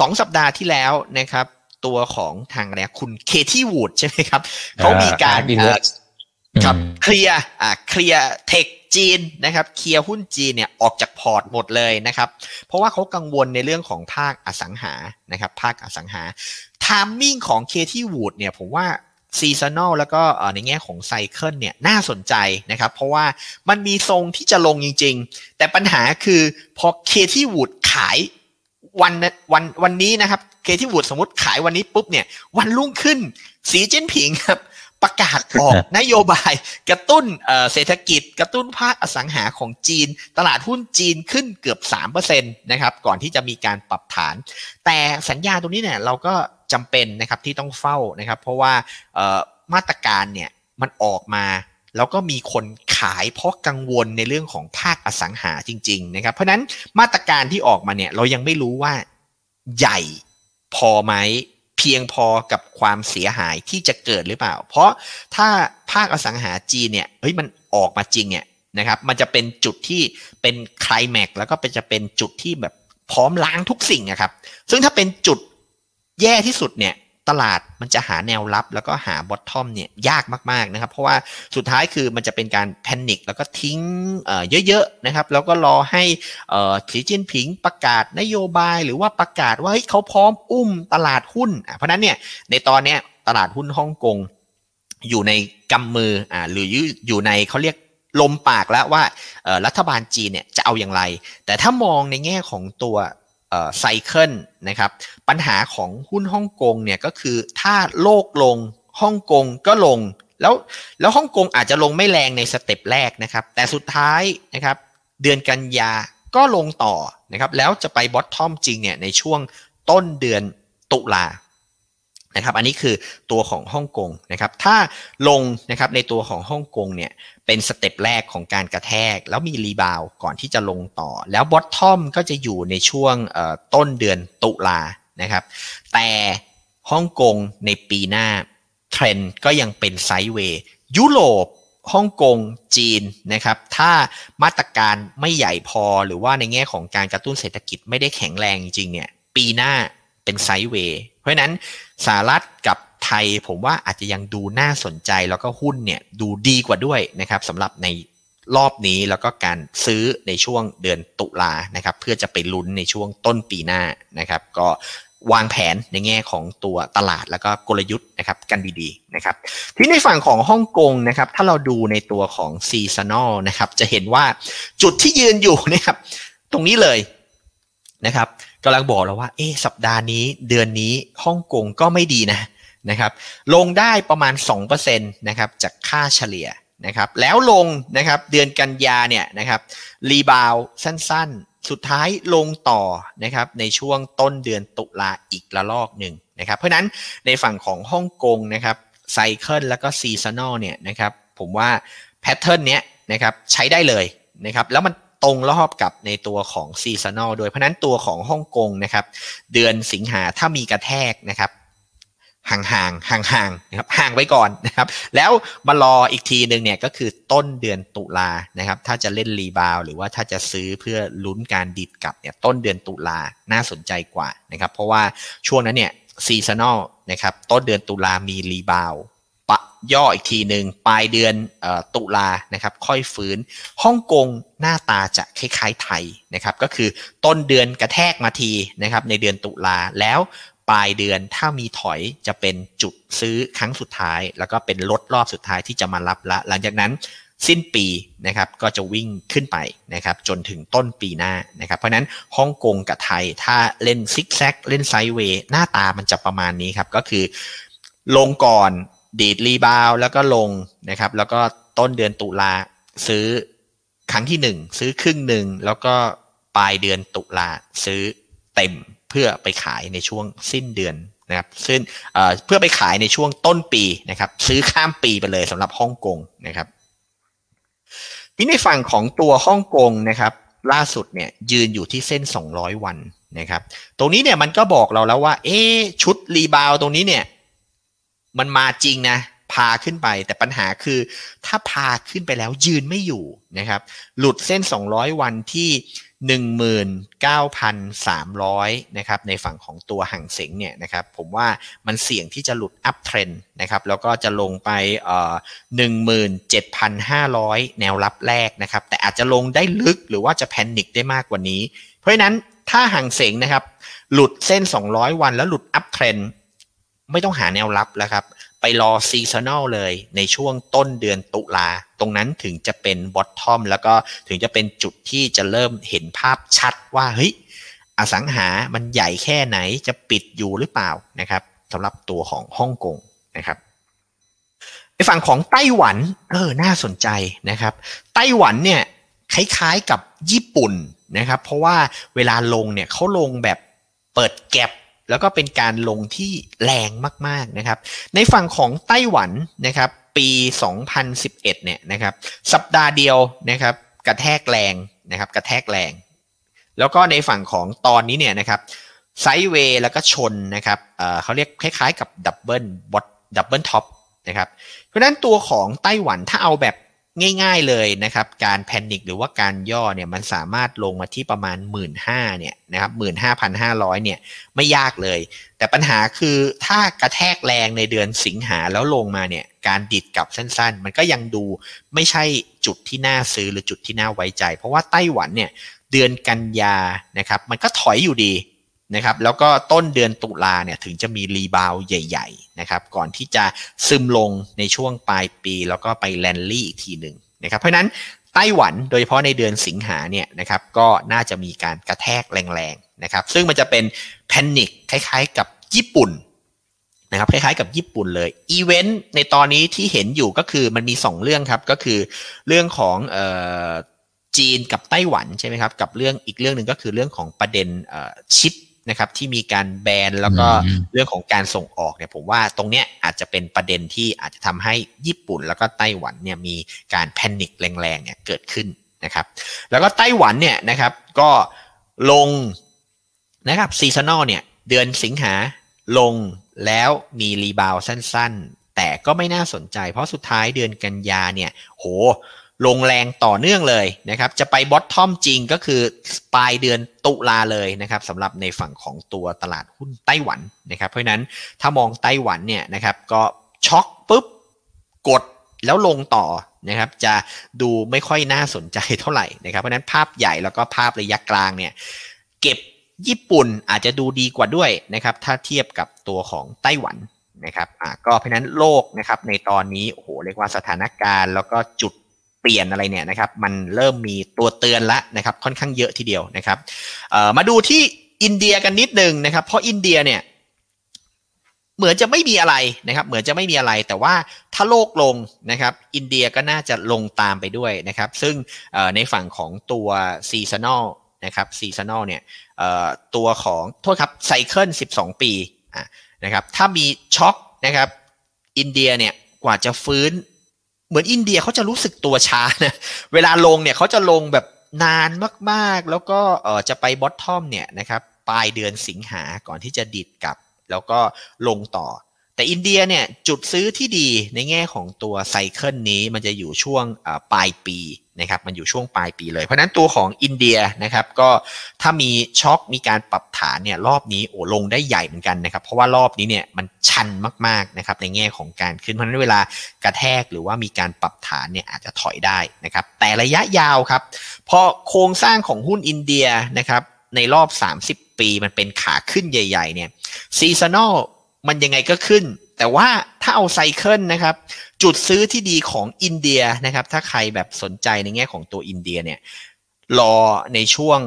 สองสัปดาห์ที่แล้วนะครับ ตัวของทางอะไรคุณ Cathie Wood ใช่ไหมครับเขามีการ ครับเคลียร์อ่าเคลียร์ tech จีนนะครับเคลียร์หุ้นจีนเนี่ยออกจากพอร์ตหมดเลยนะครับ เพราะว่าเขากังวลในเรื่องของภาคอสังหานะครับ ภาคอสังหา timing ของ Cathie Wood เนี่ยผมว่า seasonal แล้วก็ในแง่ของ cycle เนี่ยน่าสนใจนะครับ เพราะว่ามันมีทรงที่จะลงจริง ๆ แต่ปัญหาคือพอเคที่วูดขายวันวันวันนี้นะครับเคที่วูดสมมติขายวันนี้ปุ๊บเนี่ยวันรุ่งขึ้นสีเจิ้นผิงครับ ประกาศออกนโยบายกระตุ้นเศรษฐกิจ กระตุ้นภาคอสังหาของจีน ตลาดหุ้นจีนขึ้นเกือบ3%นะครับก่อนที่จะมีการปรับฐาน แต่สัญญาตรงนี้เนี่ยเราก็จำเป็นนะครับที่ต้องเฝ้านะครับ เพราะว่ามาตรการเนี่ยมันออกมาแล้วก็มีคนขายเพราะกังวลในเรื่องของภาคอสังหาจริง ๆ นะครับ เพราะนั้นมาตรการที่ออกมาเนี่ยเรายังไม่รู้ว่าใหญ่พอไหม เพียงพอกับความเสียหายที่จะเกิดหรือเปล่า เพราะถ้าภาคอสังหาจีนเนี่ยเฮ้ยมันออกมาจริงเนี่ยนะครับมันจะเป็นจุดที่เป็นคลายแม็กแล้วก็เป็นจะเป็นจุดที่แบบพร้อมล้างทุกสิ่งนะครับ ซึ่งถ้าเป็นจุดแย่ที่สุดเนี่ย ตลาดมันจะหาแนวรับแล้วก็หา bottom เนี่ยยากมากๆนะครับ เพราะว่าสุดท้ายคือมันจะเป็นการ panic แล้วก็ทิ้งเยอะๆนะครับ แล้วก็รอให้สีจิ้นผิงประกาศนโยบายหรือว่าประกาศว่าเขาพร้อมอุ้มตลาดหุ้น เพราะนั้นเนี่ยในตอนเนี้ยตลาดหุ้นฮ่องกงอยู่ในกำมืออ่าหรืออยู่ในเขาเรียกลมปากแล้วว่ารัฐบาลจีนเนี่ยจะเอาอย่างไร แต่ถ้ามองในแง่ของตัว cycle นะครับปัญหาของหุ้นฮ่องกงเนี่ยก็คือถ้าโลกลงฮ่องกงก็ลง แล้วแล้วฮ่องกงอาจจะลงไม่แรงใน step แรกนะครับ แต่สุดท้ายนะครับเดือนกันยาก็ลงต่อนะครับแล้วจะไป bottom จริงเนี่ยในช่วงต้นเดือนตุลา นะครับอันนี้คือตัวของฮ่องกงนะครับถ้าลงนะครับในตัวของฮ่องกงเนี่ยเป็น step แรกของการกระแทก แล้วมี rebound ก่อนที่จะลงต่อ แล้ว bottom ก็จะอยู่ในช่วงต้นเดือนตุลานะครับแต่ฮ่องกงในปีหน้าเทรนด์ก็ยังเป็นไซด์เวย์ยุโรปฮ่องกงจีนนะครับถ้ามาตรการไม่ใหญ่พอหรือว่าในแง่ของการกระตุ้นเศรษฐกิจไม่ได้แข็งแรงจริงเนี่ยปีหน้า เป็นไซด์เวย์เพราะฉะนั้นสหรัฐกับไทยผมว่าอาจจะยังดูน่าสนใจแล้วก็หุ้นเนี่ยดูดีกว่าด้วยนะครับสำหรับในรอบนี้แล้วก็การซื้อในช่วงเดือนตุลานะครับ เพื่อจะไปลุ้นในช่วงต้นปีหน้านะครับ ก็วางแผนในแง่ของตัวตลาดแล้วก็กลยุทธ์นะครับกันดีๆนะครับที่ในฝั่งของฮ่องกงนะครับถ้าเราดูในตัวของ seasonal นะครับจะเห็นว่าจุดที่ยืนอยู่นะครับตรงนี้เลยนะครับ กำลังบอกเราว่า เอ๊สัปดาห์นี้เดือนนี้ฮ่องกงก็ไม่ดีนะนะครับ ลงได้ประมาณ2%นะครับจากค่าเฉลี่ยนะครับ แล้วลงนะครับเดือนกันยาเนี่ยนะครับ rebound สั้นๆ สุดท้ายลงต่อนะครับในช่วงต้นเดือนตุลาอีกระลอกหนึ่งนะครับ เพราะนั้นในฝั่งของฮ่องกงนะครับ cycle แล้วก็ seasonal เนี่ยนะครับผมว่า pattern เนี้ยนะครับใช้ได้เลยนะครับแล้วมัน ตรงรอบกับในตัวของ seasonal โดยเพราะนั้นตัวของฮ่องกงนะครับ เดือนสิงหาถ้ามีกระแทกนะครับห่างห่างห่างห่างนะครับห่างไว้ก่อนนะครับแล้วมารออีกทีหนึ่งเนี่ยก็คือต้นเดือนตุลานะครับถ้าจะเล่น rebound หรือว่าถ้าจะซื้อเพื่อลุ้นการดีดกลับเนี่ยต้นเดือนตุลาน่าสนใจกว่านะครับเพราะว่าช่วงนั้นเนี่ย seasonal นะครับต้นเดือนตุลามี rebound ปะย่ออีกทีหนึ่งปลายเดือนตุลานะครับค่อยฟื้นฮ่องกงหน้าตาจะคล้ายๆไทยนะครับก็คือต้นเดือนกระแทกมาทีนะครับในเดือนตุลาแล้วปลายเดือนถ้ามีถอยจะเป็นจุดซื้อครั้งสุดท้าย แล้วก็เป็นรถรอบสุดท้ายที่จะมารับละ หลังจากนั้นสิ้นปีนะครับก็จะวิ่งขึ้นไปนะครับจนถึงต้นปีหน้านะครับเพราะนั้นฮ่องกงกับไทยถ้าเล่นซิกแซกเล่น sideway หน้าตามันจะประมาณนี้ครับก็คือลงก่อน ดีด rebound แล้วก็ลงนะครับ แล้วก็ต้นเดือนตุลาซื้อครั้งที่หนึ่งซื้อครึ่งหนึ่งแล้วก็ปลายเดือนตุลาซื้อเต็มเพื่อไปขายในช่วงสิ้นเดือนนะครับซึ่งเพื่อไปขายในช่วงต้นปีนะครับ ซื้อข้ามปีไปเลยสำหรับฮ่องกงนะครับที่ในฝั่งของตัวฮ่องกงนะครับ ล่าสุดเนี่ยยืนอยู่ที่เส้น 200 วันนะครับ ตรงนี้เนี่ยมันก็บอกเราแล้วว่า เอ๊ชุดรีบาวตรงนี้เนี่ย มันมาจริงนะพาขึ้นไปแต่ปัญหาคือ ถ้าพาขึ้นไปแล้วยืนไม่อยู่นะครับ หลุดเส้น 200 วันที่ 19,300 นะครับ ในฝั่งของตัวห่างเสงเนี่ยนะครับ ผมว่ามันเสี่ยงที่จะหลุดอัพเทรนนะครับ แล้วก็จะลงไปเอ่อ17,500 แนวรับแรกนะครับ แต่อาจจะลงได้ลึกหรือว่าจะแพนิคได้มากกว่านี้ เพราะฉะนั้นถ้าห่างเสงนะครับ หลุดเส้น 200 วันแล้วหลุด uptrend ไม่ต้องหาแนวรับแล้วครับ ไปรอ seasonal เลยในช่วงต้นเดือนตุลา ตรงนั้นถึงจะเป็น bottom แล้วก็ถึงจะเป็นจุดที่จะเริ่มเห็นภาพชัดว่าเฮ้ยอสังหามันใหญ่แค่ไหนจะปิดอยู่หรือเปล่านะครับสำหรับตัวของฮ่องกงนะครับในฝั่งของไต้หวันเออน่าสนใจนะครับ ไต้หวันเนี่ยคล้ายๆกับญี่ปุ่นนะครับ เพราะว่าเวลาลงเนี่ยเขาลงแบบเปิด gap แล้วก็เป็นการลงที่แรงมากๆนะครับ ในฝั่งของไต้หวันนะครับ ปี 2011 เนี่ยนะครับ สัปดาห์เดียวนะครับ กระแทกแรงนะครับ กระแทกแรง แล้วก็ในฝั่งของตอนนี้เนี่ยนะครับ sideway แล้วก็ชนนะครับเเขาเรียกคล้ายๆ กับ double bot double top นะครับ เพราะนั้นตัวของไต้หวันถ้าเอาแบบ ง่ายๆเลยนะครับ การแพนิคหรือว่าการย่อเนี่ยมันสามารถลงมาที่ประมาณ 1 5ื่นเนี่ยนะครับหมื่นห้าพันห้าร้อยเนี่ยไม่ยากเลย แต่ปัญหาคือถ้ากระแทกแรงในเดือนสิงหาแล้วลงมาเนี่ยการดิดกลับสั้นๆ มันก็ยังดูไม่ใช่จุดที่น่าซื้อหรือจุดที่น่าไว้ใจ เพราะว่าไต้หวันเนี่ยเดือนกันยานะครับมันก็ถอยอยู่ดี นะครับแล้วก็ต้นเดือนตุลาเนี่ยถึงจะมีรีบาวใหญ่ๆนะครับก่อนที่จะซึมลงในช่วงปลายปี แล้วก็ไปแลนลี่อีกทีหนึ่งนะครับเพราะนั้นไต้หวันโดยเฉพาะในเดือนสิงหาเนี่ยนะครับก็น่าจะมีการกระแทกแรงๆนะครับซึ่งมันจะเป็น panic คล้ายๆกับญี่ปุ่นนะครับคล้ายๆกับญี่ปุ่นเลยอีเวนต์ในตอนนี้ที่เห็นอยู่ก็คือมันมี 2 เรื่องครับก็คือเรื่องของเอ่อจีนกับไต้หวันใช่ไหมครับกับเรื่องอีกเรื่องหนึ่งก็คือเรื่องของประเด็นชิป นะครับที่มีการแบนแล้วก็เรื่องของการส่งออกเนี่ยผมว่าตรงเนี้ยอาจจะเป็นประเด็นที่อาจจะทำให้ญี่ปุ่นแล้วก็ไต้หวันเนี่ยมีการ panic แรงๆเนี่ยเกิดขึ้นนะครับแล้วก็ไต้หวันเนี่ยนะครับก็ลงนะครับ seasonal เนี่ยเดือนสิงหาลงแล้วมี rebound สั้นแต่ก็ไม่น่าสนใจ เพราะสุดท้ายเดือนกันยาเนี่ยโห ลงแรงต่อเนื่องเลยนะครับ จะไป bottom จริงก็คือปลายเดือนตุลาเลยนะครับสำหรับในฝั่งของตัวตลาดหุ้นไต้หวันนะครับ เพราะนั้นถ้ามองไต้หวันเนี่ยนะครับก็ช็อกปุ๊บกดแล้วลงต่อนะครับ จะดูไม่ค่อยน่าสนใจเท่าไหร่นะครับ เพราะนั้นภาพใหญ่แล้วก็ภาพระยะกลางเนี่ยเก็บญี่ปุ่นอาจจะดูดีกว่าด้วยนะครับ ถ้าเทียบกับตัวของไต้หวันนะครับอ่าก็เพราะนั้นโลกนะครับในตอนนี้โอ้โหเรียกว่าสถานการณ์ แล้วก็จุด เปลี่ยนอะไรเนี่ยนะครับมันเริ่มมีตัวเตือนละนะครับค่อนข้างเยอะทีเดียวนะครับมาดูที่อินเดียกันนิดนึงนะครับ เพราะอินเดียเนี่ยเหมือนจะไม่มีอะไรนะครับ เหมือนจะไม่มีอะไร แต่ว่าถ้าโลกลงนะครับ อินเดียก็น่าจะลงตามไปด้วยนะครับ ซึ่งในฝั่งของตัว seasonal นะครับ seasonal เนี่ยตัวของโทษครับ cycle 12 ปีนะครับ ถ้ามีช็อคนะครับ อินเดียเนี่ยกว่าจะฟื้น เหมือนอินเดียเขาจะรู้สึกตัวช้านะเวลาลงเนี่ยเขาจะลงแบบนานมากๆ แล้วก็เออจะไป bottom เนี่ยนะครับปลายเดือนสิงหาก่อนที่จะดีดกลับ แล้วก็ลงต่อ แต่อินเดียเนี่ยจุดซื้อที่ดีในแง่ของตัว cycle นี้มันจะอยู่ช่วงปลายปีนะครับมันอยู่ช่วงปลายปีเลย เพราะนั้นตัวของอินเดียนะครับก็ถ้ามีช็อคมีการปรับฐานเนี่ยรอบนี้โอ้ลงได้ใหญ่เหมือนกันนะครับเพราะว่ารอบนี้เนี่ยมันชันมากๆนะครับในแง่ของการขึ้นเพราะนั้นเวลากระแทกหรือว่ามีการปรับฐานเนี่ยอาจจะถอยได้นะครับแต่ระยะยาวครับพอโครงสร้างของหุ้นอินเดียนะครับในรอบ 30 ปีมันเป็นขาขึ้นใหญ่ ๆเนี่ย seasonal มันยังไงก็ขึ้น แต่ว่าถ้าเอา cycle นะครับ จุดซื้อที่ดีของอินเดียนะครับ ถ้าใครแบบสนใจในแง่ของตัวอินเดียเนี่ยรอในช่วง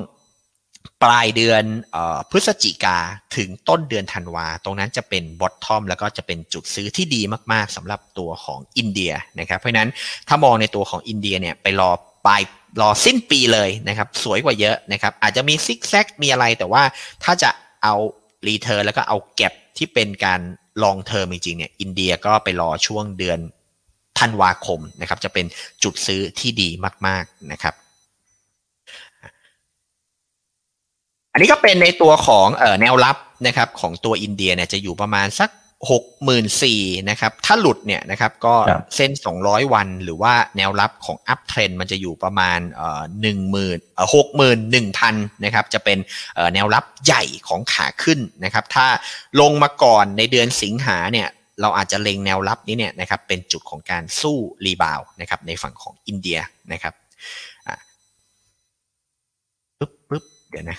ปลายเดือนอพฤศจิกาถึงต้นเดือนธันวา ตรงนั้นจะเป็น bottom แล้วก็จะเป็นจุดซื้อที่ดีมาก ๆสำหรับตัวของอินเดียนะครับ เพราะนั้นถ้ามองในตัวของอินเดียเนี่ยไปรอปลายรอสิ้นปีเลยนะครับ สวยกว่าเยอะนะครับ อาจจะมีซิกแซกมีอะไรแต่ว่าถ้าจะเอา return แล้วก็เอาเก็บ ที่เป็นการ long term จริงๆเนี่ยอินเดียก็ไปรอช่วงเดือนธันวาคมนะครับจะเป็นจุดซื้อที่ดีมากๆนะครับ อันนี้ก็เป็นในตัวของออแนวรับนะครับของตัวอินเดียเนี่ยจะอยู่ประมาณสัก หกหมื่นสี่นะครับ ถ้าหลุดเนี่ยนะครับก็เส้นสองร้อยวันหรือว่าแนวรับของอัพเทรนมันจะอยู่ประมาณเอ่อหนึ่งหมื่นเอ่อหกหมื่นหนึ่งพันนะครับ จะเป็นเอ่อแนวรับใหญ่ของขาขึ้นนะครับ ถ้าลงมาก่อนในเดือนสิงหาเนี่ยเราอาจจะเล็งแนวรับนี้เนี่ยนะครับเป็นจุดของการสู้rebound นะครับในฝั่งของอินเดียนะครับอ่าปึ๊บปึ๊บเดี๋ยวนะ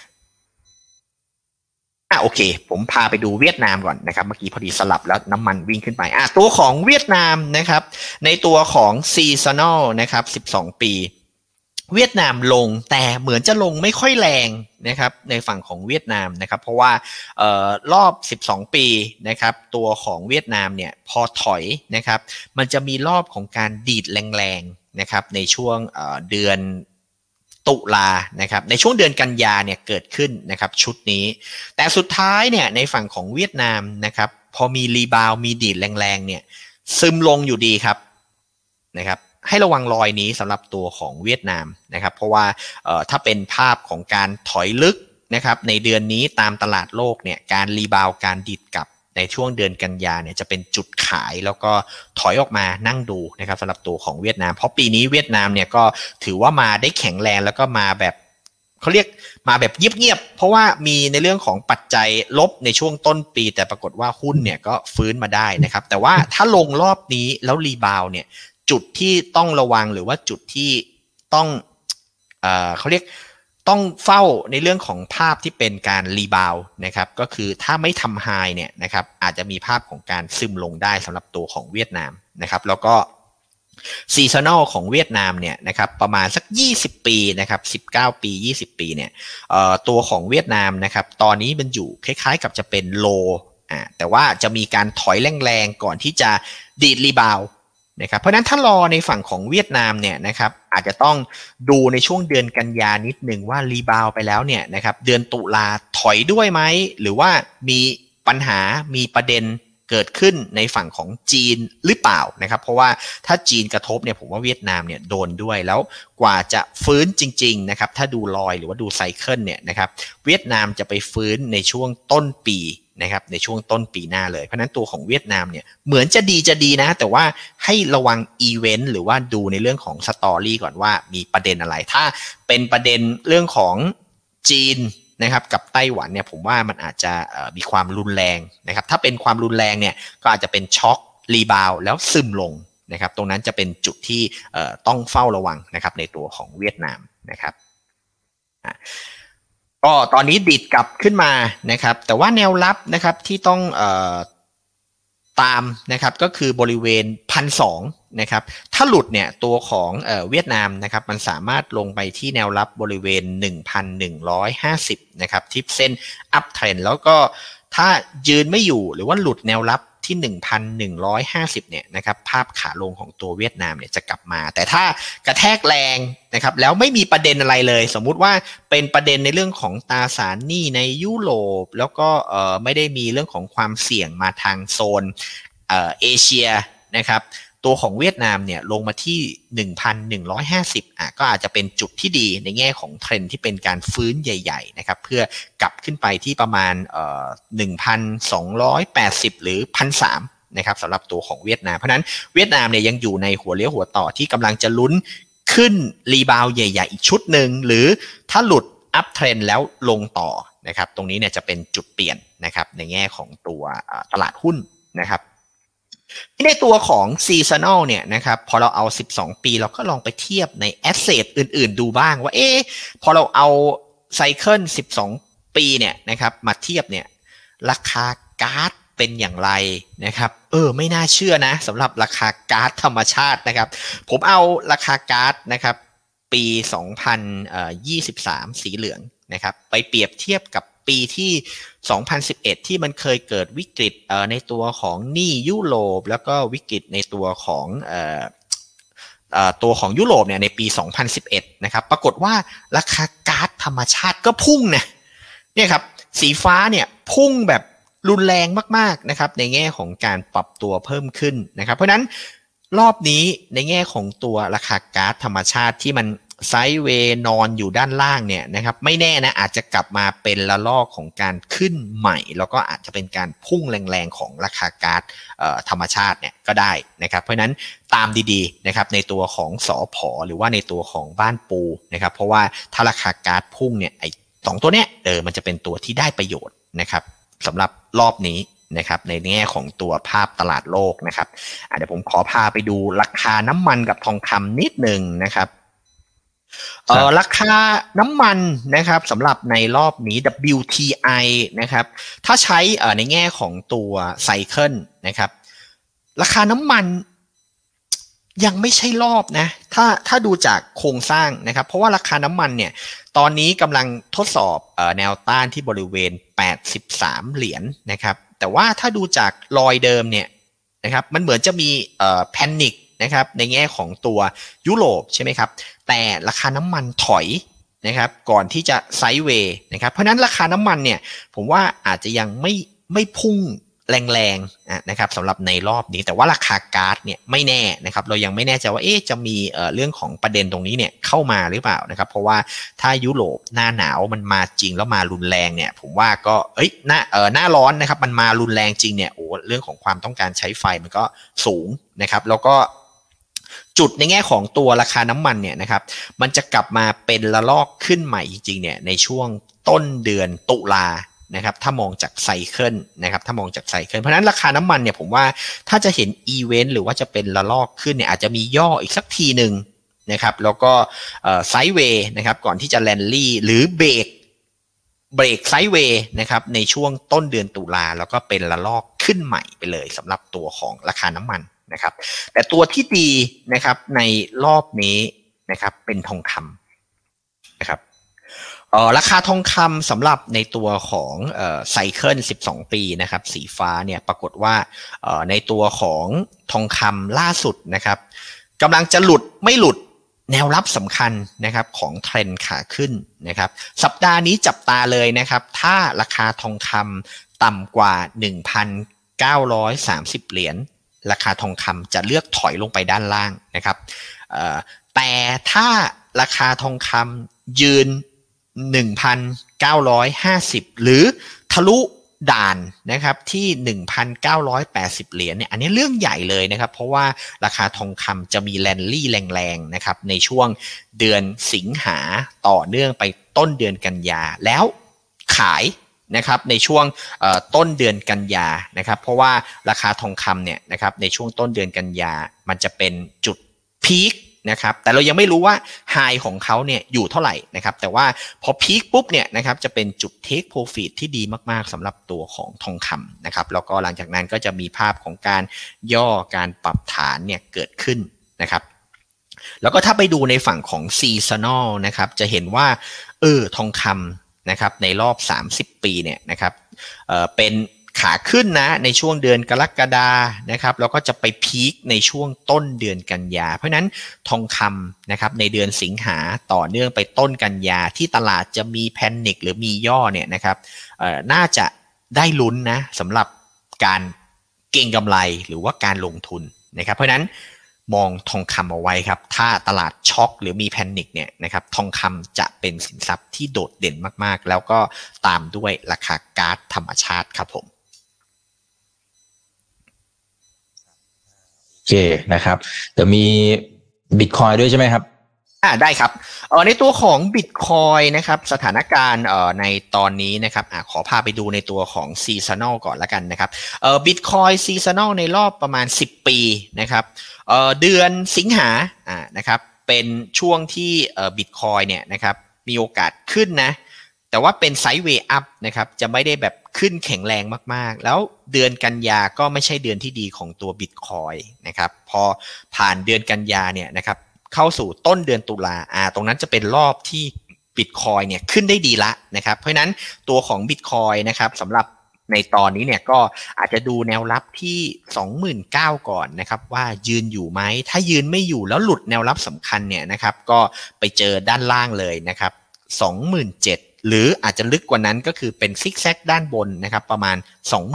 อะโอเค ผมพาไปดูเวียดนามก่อนนะครับ เมื่อกี้พอดีสลับแล้วน้ำมันวิ่งขึ้นไปอะตัวของเวียดนามนะครับ ในตัวของ seasonal นะครับ 12 ปี เวียดนามลงแต่เหมือนจะลงไม่ค่อยแรงนะครับในฝั่งของเวียดนามนะครับ เพราะว่าออรอบ 12 ปีนะครับ ตัวของเวียดนามเนี่ยพอถอยนะครับ มันจะมีรอบของการดีดแรงๆนะครับในช่วงเดือน ตุลานะครับในช่วงเดือนกันยาเนี่ยเกิดขึ้นนะครับชุดนี้ แต่สุดท้ายเนี่ยในฝั่งของเวียดนามนะครับพอมีรีบาวมีดีดแรงๆเนี่ยซึมลงอยู่ดีครับนะครับให้ระวังรอยนี้สำหรับตัวของเวียดนามนะครับ เพราะว่าถ้าเป็นภาพของการถอยลึกนะครับในเดือนนี้ตามตลาดโลกเนี่ยการ rebound การดีดกลับ ในช่วงเดือนกันยาเนี่ยจะเป็นจุดขายแล้วก็ถอยออกมานั่งดูนะครับสำหรับตัวของเวียดนาม เพราะปีนี้เวียดนามเนี่ยก็ถือว่ามาได้แข็งแรงแล้วก็มาแบบเขาเรียกมาแบบเงียบๆ เพราะว่ามีในเรื่องของปัจจัยลบในช่วงต้นปี แต่ปรากฏว่าหุ้นเนี่ยก็ฟื้นมาได้นะครับ แต่ว่าถ้าลงรอบนี้แล้ว rebound เนี่ยจุดที่ต้องระวังหรือว่าจุดที่ต้องเอเขาเรียก ต้องเฝ้าในเรื่องของภาพที่เป็นการ rebound นะครับก็คือถ้าไม่ทำ high เนี่ยนะครับอาจจะมีภาพของการซึมลงได้สำหรับตัวของเวียดนามนะครับแล้วก็ seasonal ของเวียดนามเนี่ยนะครับประมาณสัก 20 ปีนะครับ19 ปี 20 ปีเนี่ยตัวของเวียดนามนะครับตอนนี้มันอยู่คล้ายๆ กับจะเป็น low อ่าแต่ว่าจะมีการถอยแรงๆก่อนที่จะดีด rebound นะครับเพราะนั้นถ้ารอในฝั่งของเวียดนามเนี่ยนะครับอาจจะต้องดูในช่วงเดือนกันยานิดหนึ่งว่า rebound ไปแล้วเนี่ยนะครับเดือนตุลาถอยด้วยไหมหรือว่ามีปัญหามีประเด็นเกิดขึ้นในฝั่งของจีนหรือเปล่านะครับเพราะว่าถ้าจีนกระทบเนี่ยผมว่าเวียดนามเนี่ยโดนด้วยแล้วกว่าจะฟื้นจริงๆนะครับถ้าดูรอยหรือว่าดู cycle เนี่ยนะครับเวียดนามจะไปฟื้นในช่วงต้นปี นะครับในช่วงต้นปีหน้าเลย เพราะนั้นตัวของเวียดนามเนี่ยเหมือนจะดีจะดีนะ แต่ว่าให้ระวังอีเวนต์หรือว่าดูในเรื่องของ story ก่อนว่ามีประเด็นอะไร ถ้าเป็นประเด็นเรื่องของจีนนะครับกับไต้หวันเนี่ยผมว่ามันอาจจะมีความรุนแรงนะครับถ้าเป็นความรุนแรงเนี่ยก็อาจจะเป็น shot rebound แล้วซึมลงนะครับตรงนั้นจะเป็นจุดที่ต้องเฝ้าระวังนะครับในตัวของเวียดนามนะครับ ก็ตอนนี้ดีดกลับขึ้นมานะครับ แต่ว่าแนวรับนะครับที่ต้องอตามนะครับก็คือบริเวณพันสองนะครับถ้าหลุดเนี่ยตัวของเอเวียดนามนะครับมันสามารถลงไปที่แนวรับบริเวณ 1,150นะครับติดเส้น uptrend แล้วก็ถ้ายืนไม่อยู่หรือว่าหลุดแนวรับ ที่ 1,150เนี่ยนะครับภาพขาลงของตัวเวียดนามเนี่ยจะกลับมา แต่ถ้ากระแทกแรงนะครับแล้วไม่มีประเด็นอะไรเลย สมมุติว่าเป็นประเด็นในเรื่องของตาสารหนี้ในยุโรป แล้วก็เอ่อไม่ได้มีเรื่องของความเสี่ยงมาทางโซนเออเอเชียนะครับ ตัวของเวียดนามเนี่ยลงมาที่ 1,150อะก็อาจจะเป็นจุดที่ดีในแง่ของเทรนที่เป็นการฟื้นใหญ่ๆนะครับเพื่อกลับขึ้นไปที่ประมาณเอ่อ1,280 หรือ1,300นะครับสำหรับตัวของเวียดนาม เพราะนั้นเวียดนามเนี่ยยังอยู่ในหัวเลี้ยวหัวต่อที่กำลังจะลุ้นขึ้น rebound ใหญ่ ๆ อีกชุดหนึ่งหรือถ้าหลุด uptrend แล้วลงต่อนะครับตรงนี้เนี่ยจะเป็นจุดเปลี่ยนนะครับในแง่ของตัวตลาดหุ้นนะครับ ในตัวของ seasonal เนี่ยนะครับพอเราเอา 12 ปีเราก็ลองไปเทียบใน asset อื่น ๆ ดูบ้างว่าเอ๊พอเราเอา cycle 12 ปีเนี่ยนะครับมาเทียบเนี่ยราคาก๊าซเป็นอย่างไรนะครับเออไม่น่าเชื่อนะสำหรับราคาก๊าซธรรมชาตินะครับ ผมเอาราคาก๊าซนะครับปี 2023 สีเหลืองนะครับไปเปรียบเทียบกับ ปีที่ 2011 ที่มันเคยเกิดวิกฤตในตัวของหนี้ยุโรป แล้วก็วิกฤตในตัวของตัวของยุโรปเนี่ยในปี 2011 นะครับ ปรากฏว่าราคาก๊าซธรรมชาติก็พุ่งนะเนี่ยครับสีฟ้าเนี่ยพุ่งแบบรุนแรงมากๆนะครับในแง่ของการปรับตัวเพิ่มขึ้นนะครับ เพราะนั้นรอบนี้ในแง่ของตัวราคาก๊าซธรรมชาติที่มัน ไซด์เวนอนอยู่ด้านล่างเนี่ยนะครับไม่แน่นะอาจจะกลับมาเป็นละลอกของการขึ้นใหม่ แล้วก็อาจจะเป็นการพุ่งแรงๆของราคาก๊าซธรรมชาติเนี่ยก็ได้นะครับเพราะนั้นตามดีๆนะครับในตัวของสอพอหรือว่าในตัวของบ้านปูนะครับเพราะว่าถ้าราคาก๊าซพุ่งเนี่ยไอ้สองตัวเนี้ยเออมันจะเป็นตัวที่ได้ประโยชน์นะครับสำหรับรอบนี้นะครับในแง่ของตัวภาพตลาดโลกนะครับเดี๋ยวผมขอพาไปดูราคาน้ำมันกับทองคำนิดหนึ่งนะครับ เออราคาน้ำมันนะครับสำหรับในรอบนี้ WTI นะครับ ถ้าใช้ในแง่ของตัวไซเคิลนะครับ ราคาน้ำมันยังไม่ใช่รอบนะ ถ้าถ้าดูจากโครงสร้างนะครับ เพราะว่าราคาน้ำมันเนี่ย ตอนนี้กำลังทดสอบแนวต้านที่บริเวณ 83 เหรียญนนะครับ แต่ว่าถ้าดูจากรอยเดิมเนี่ยนะครับ มันเหมือนจะมีแพนิค นะครับในแง่ของตัวยุโรปใช่ไหมครับแต่ราคาน้ำมันถอยนะครับก่อนที่จะไซด์เวย์นะครับเพราะนั้นราคาน้ำมันเนี่ยผมว่าอาจจะยังไม่ไม่พุ่งแรงๆนะครับสำหรับในรอบนี้แต่ว่าราคาก๊าซเนี่ยไม่แน่นะครับเรายังไม่แน่ใจว่าเอ๊จะมีเรื่องของประเด็นตรงนี้เนี่ยเข้ามาหรือเปล่านะครับเพราะว่าถ้ายุโรปหน้าหนาวมันมาจริงแล้วมารุนแรงเนี่ยผมว่าก็เอ้ยหน้าเออหน้าร้อนนะครับมันมารุนแรงจริงเนี่ยโอ้เรื่องของความต้องการใช้ไฟมันก็สูงนะครับแล้วก็ จุดในแง่ของตัวราคาน้ำมันเนี่ยนะครับ มันจะกลับมาเป็นระลอกขึ้นใหม่จริงๆเนี่ยในช่วงต้นเดือนตุลานะครับถ้ามองจาก cycle นะครับถ้ามองจาก cycle เพราะนั้นราคาน้ำมันเนี่ยผมว่าถ้าจะเห็นอีเวนต์หรือว่าจะเป็นระลอกขึ้นเนี่ยอาจจะมีย่ออีกสักทีหนึ่งนะครับแล้วก็ sideway นะครับก่อนที่จะแลนลี่หรือ break break sideway นะครับในช่วงต้นเดือนตุลาแล้วก็เป็นระลอกขึ้นใหม่ไปเลยสำหรับตัวของราคาน้ำมัน นะครับ แต่ตัวที่ดีนะครับในรอบนี้นะครับเป็นทองคำนะครับราคาทองคำสำหรับในตัวของไซเคิล 12 ปีนะครับสีฟ้าเนี่ยปรากฏว่าในตัวของทองคำล่าสุดนะครับกำลังจะหลุดไม่หลุดแนวรับสำคัญนะครับของเทรนขาขึ้นนะครับสัปดาห์นี้จับตาเลยนะครับถ้าราคาทองคำต่ำกว่า 1,930 เหรียญ ราคาทองคำจะเลือกถอยลงไปด้านล่างนะครับแต่ถ้าราคาทองคำยืน 1,950 หรือทะลุด่านนะครับที่ 1,980 เหรียญเนี่ยอันนี้เรื่องใหญ่เลยนะครับ เพราะว่าราคาทองคำจะมีแลนลี่แรงๆนะครับในช่วงเดือนสิงหาต่อเนื่องไปต้นเดือนกันยา แล้วขาย นะครับในช่วงต้นเดือนกันยานะครับเพราะว่าราคาทองคำเนี่ยนะครับในช่วงต้นเดือนกันยา มันจะเป็นจุดพีคนะครับแต่เรายังไม่รู้ว่าไฮของเขาเนี่ยอยู่เท่าไหร่นะครับแต่ว่าพอพีคปุ๊บเนี่ยนะครับจะเป็นจุดเทคโปรฟิตที่ดีมากๆสำหรับตัวของทองคำนะครับแล้วก็หลังจากนั้นก็จะมีภาพของการย่อการปรับฐานเนี่ยเกิดขึ้นนะครับแล้วก็ถ้าไปดูในฝั่งของซีซันอลนะครับจะเห็นว่าเออทองคำ นะครับในรอบ 30 ปีเนี่ยนะครับเเป็นขาขึ้นนะในช่วงเดือนกรกฎานะครับแล้วก็จะไปพีคในช่วงต้นเดือนกันยา เพราะนั้นทองคำนะครับในเดือนสิงหาต่อเนื่องไปต้นกันยาที่ตลาดจะมีแพนิคหรือมีย่อเนี่ยนะครับน่าจะได้ลุ้นนะสำหรับการเก่งกำไรหรือว่าการลงทุนนะครับเพราะนั้น มองทองคำเอาไว้ครับ ถ้าตลาดช็อกหรือมีแพนิคเนี่ยนะครับทองคำจะเป็นสินทรัพย์ที่โดดเด่นมากๆ แล้วก็ตามด้วยราคาก๊าซธรรมชาติครับผมโอเคนะครับแต่มีบิตคอยน์ด้วยใช่ไหมครับ อ่าได้ครับเอ่อในตัวของบิตคอยน์นะครับสถานการณ์เอ่อในตอนนี้นะครับอ่าขอพาไปดูในตัวของ seasonal ก่อนละกันนะครับเอ่อบิตคอยน์ seasonal ในรอบประมาณ 10 ปีนะครับเอ่อเดือนสิงหาอ่านะครับเป็นช่วงที่เอ่อบิตคอยเนี่ยนะครับมีโอกาสขึ้นนะแต่ว่าเป็นไซด์เวย์อัพนะครับจะไม่ได้แบบขึ้นแข็งแรงมากๆ แล้วเดือนกันยาก็ไม่ใช่เดือนที่ดีของตัวบิตคอยนะครับพอผ่านเดือนกันยาเนี่ยนะครับ เข้าสู่ต้นเดือนตุลาอ่าตรงนั้นจะเป็นรอบที่บิตคอยเนี่ยขึ้นได้ดีละนะครับ เพราะนั้นตัวของบิตคอยนะครับสำหรับในตอนนี้เนี่ยก็อาจจะดูแนวรับที่ 29,000 ก่อนนะครับว่ายืนอยู่ไหม ถ้ายืนไม่อยู่แล้วหลุดแนวรับสำคัญเนี่ยนะครับก็ไปเจอด้านล่างเลยนะครับ 27,000 หรืออาจจะลึกกว่านั้นก็คือเป็นซิกแซกด้านบนนะครับประมาณ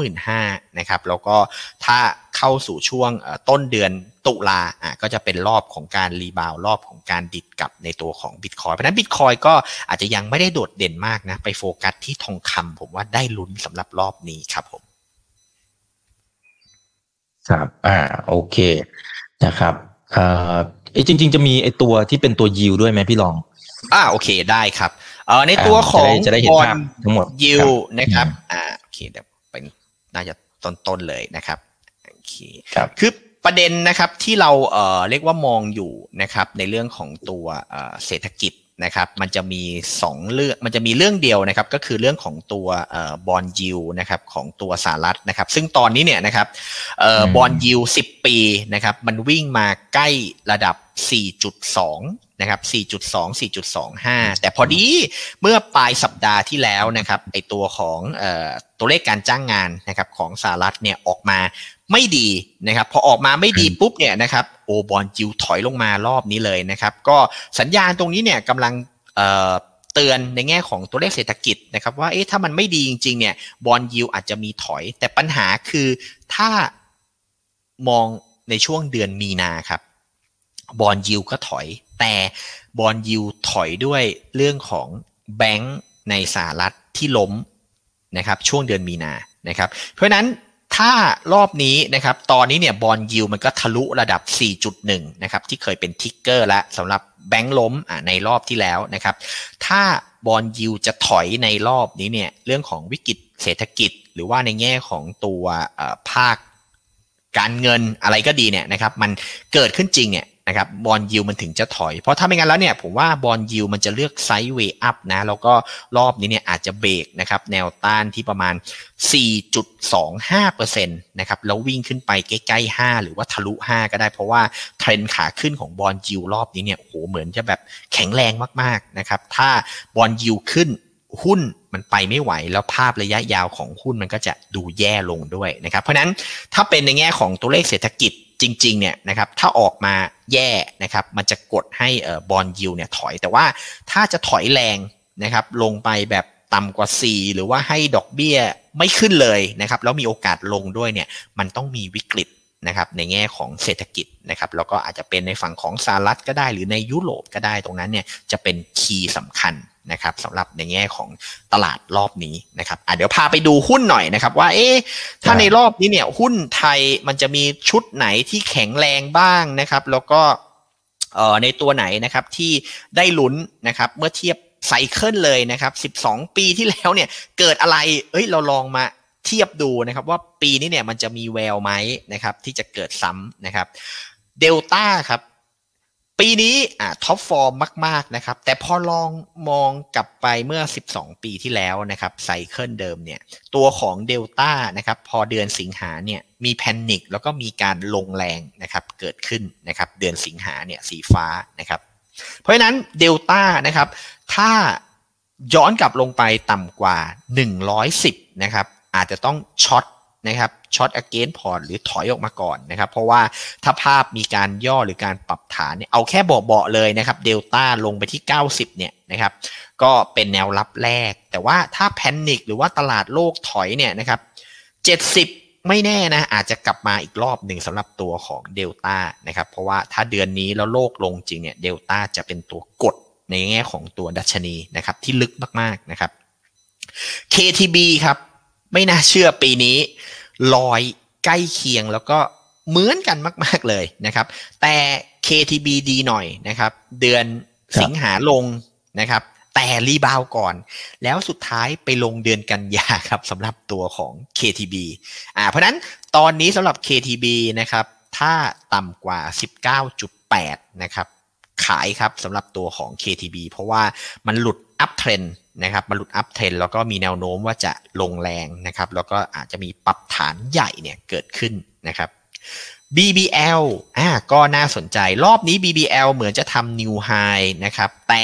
25,000นะครับแล้วก็ถ้าเข้าสู่ช่วงต้นเดือนตุลาอะก็จะเป็นรอบของการ rebound รอบของการดีดกลับในตัวของบิตคอยน์เพราะนั้นบิตคอยน์ก็อาจจะยังไม่ได้โดดเด่นมากนะไปโฟกัสที่ทองคำผมว่าได้ลุ้นสำหรับรอบนี้ครับผมครับอ่าโอเคนะครับเอ่อจริง ๆ จะมีไอตัวที่เป็นตัวยิวด้วยไหมพี่ลองอ่าโอเคได้ครับ เออในตัวของจะได้เห็นภาพทั้งหมดยิวนะครับอ่าโอเคเดี๋ยวเป็นน่าจะต้นๆเลยนะครับโอเคครับคือประเด็นนะครับที่เราเอ่อเรียกว่ามองอยู่นะครับในเรื่องของตัวเศรษฐกิจนะครับมันจะมี 2 เรื่องมันจะมีเรื่องเดียวนะครับก็คือเรื่องของตัวบอลยิวนะครับของตัวสหรัฐนะครับ ซึ่งตอนนี้เนี่ยนะครับบอลยิว10 ปีนะครับมันวิ่งมาใกล้ระดับ 4.2 นะครับ 4.2 4.25 แต่พอดีเมื่อปลายสัปดาห์ที่แล้วนะครับไอตัวของตัวเลขการจ้างงานนะครับของสหรัฐเนี่ยออกมาไม่ดีนะครับพอออกมาไม่ดีปุ๊บเนี่ยนะครับโอบอลจิวถอยลงมารอบนี้เลยนะครับ ก็สัญญาณตรงนี้เนี่ยกำลังเตือนในแง่ของตัวเลขเศรษฐกิจนะครับว่าเอ๊ะถ้ามันไม่ดีจริงๆเนี่ยบอลยิวอาจจะมีถอย แต่ปัญหาคือถ้ามองในช่วงเดือนมีนาครับ บอลยิวก็ถอย แต่บอลยิวถอยด้วยเรื่องของแบงก์ในสหรัฐที่ล้มนะครับช่วงเดือนมีนานะครับ เพราะนั้นถ้ารอบนี้นะครับตอนนี้เนี่ยบอลยิวมันก็ทะลุระดับ 4.1 นะครับที่เคยเป็นทิกเกอร์แล้วสำหรับแบงค์ล้มในรอบที่แล้วนะครับ ถ้าบอลยิวจะถอยในรอบนี้เนี่ยเรื่องของวิกฤตเศรษฐกิจ หรือว่าในแง่ของตัวภาคการเงินอะไรก็ดีเนี่ยนะครับมันเกิดขึ้นจริงเนี่ย นะครับบอลยิวมันถึงจะถอย เพราะถ้าไม่งั้นแล้วเนี่ยผมว่าบอลยิวมันจะเลือกไซด์เวย์อัพนะแล้วก็รอบนี้เนี่ยอาจจะเบรกนะครับแนวต้านที่ประมาณ 4.25%นะครับแล้ววิ่งขึ้นไปใกล้ๆ 5 หรือว่าทะลุ 5 ก็ได้เพราะว่าเทรนด์ขาขึ้นของบอลยิวรอบนี้เนี่ยโหเหมือนจะแบบแข็งแรงมากๆนะครับถ้าบอลยิวขึ้นหุ้นมันไปไม่ไหวแล้วภาพระยะยาวของหุ้นมันก็จะดูแย่ลงด้วยนะครับเพราะนั้นถ้าเป็นในแง่ของตัวเลขเศรษฐกิจ จริงๆเนี่ยนะครับถ้าออกมาแย่นะครับมันจะกดให้บอลยิวเนี่ยถอยแต่ว่าถ้าจะถอยแรงนะครับลงไปแบบต่ำกว่า 4 หรือว่าให้ดอกเบี้ยไม่ขึ้นเลยนะครับแล้วมีโอกาสลงด้วยเนี่ยมันต้องมีวิกฤตนะครับในแง่ของเศรษฐกิจนะครับแล้วก็อาจจะเป็นในฝั่งของสหรัฐก็ได้ หรือในยุโรปก็ได้ตรงนั้นเนี่ยจะเป็น key สำคัญ นะครับสำหรับในแง่ของตลาดรอบนี้นะครับอะเดี๋ยวพาไปดูหุ้นหน่อยนะครับ ว่าเอ๊ะถ้าในรอบนี้เนี่ยหุ้นไทยมันจะมีชุดไหนที่แข็งแรงบ้างนะครับ แล้วก็เอ่อในตัวไหนนะครับที่ได้ลุ้นนะครับเมื่อเทียบ cycle เลยนะครับ 12 ปีที่แล้วเนี่ยเกิดอะไร เอ้ยเราลองมาเทียบดูนะครับว่าปีนี้เนี่ยมันจะมีแววไหมนะครับที่จะเกิดซ้ำนะครับเดลต้าครับ ปีนี้อ่า top form มาก ๆ นะครับ แต่พอลองมองกลับไปเมื่อ 12 ปีที่แล้วนะครับ cycle เดิมเนี่ย ตัวของเดลต้านะครับ พอเดือนสิงหาเนี่ย มี panic แล้วก็มีการลงแรงนะครับ เกิดขึ้นนะครับ เดือนสิงหาเนี่ย สีฟ้านะครับ เพราะฉะนั้นเดลต้านะครับ ถ้าย้อนกลับลงไปต่ำกว่า 110 นะครับ อาจจะต้อง short นะครับ short against port หรือถอยออกมาก่อนนะครับ เพราะว่าถ้าภาพมีการย่อหรือการปรับฐานเนี่ยเอาแค่เบาๆเลยนะครับเดลต้าลงไปที่ 90 เนี่ยนะครับ ก็เป็นแนวรับแรก แต่ว่าถ้า panic หรือว่าตลาดโลกถอยเนี่ยนะครับ 70ไม่แน่นะอาจจะกลับมาอีกรอบหนึ่งสำหรับตัวของเดลต้านะครับเพราะว่าถ้าเดือนนี้แล้วโลกลงจริงเนี่ยเดลต้าจะเป็นตัวกดในแง่ของตัวดัชนีนะครับที่ลึกมากๆนะครับ KTB ครับ ไม่น่าเชื่อปีนี้ ลอยใกล้เคียงแล้วก็เหมือนกันมาก ๆเลยนะครับ แต่ KTB ดีหน่อยนะครับ เดือนสิงหาลงนะครับ แต่รีบาวก่อน แล้วสุดท้ายไปลงเดือนกันยาครับสำหรับตัวของ KTB อ่าเพราะนั้นตอนนี้สำหรับ KTB นะครับ ถ้าต่ำกว่า 19.8 นะครับ ขายครับสำหรับตัวของ KTB เพราะว่ามันหลุด uptrend นะครับมาหลุด uptrend แล้วก็มีแนวโน้มว่าจะลงแรงนะครับ แล้วก็อาจจะมีปรับฐานใหญ่เนี่ยเกิดขึ้นนะครับ BBL อ่าก็น่าสนใจรอบนี้ BBL เหมือนจะทำ new high นะครับ แต่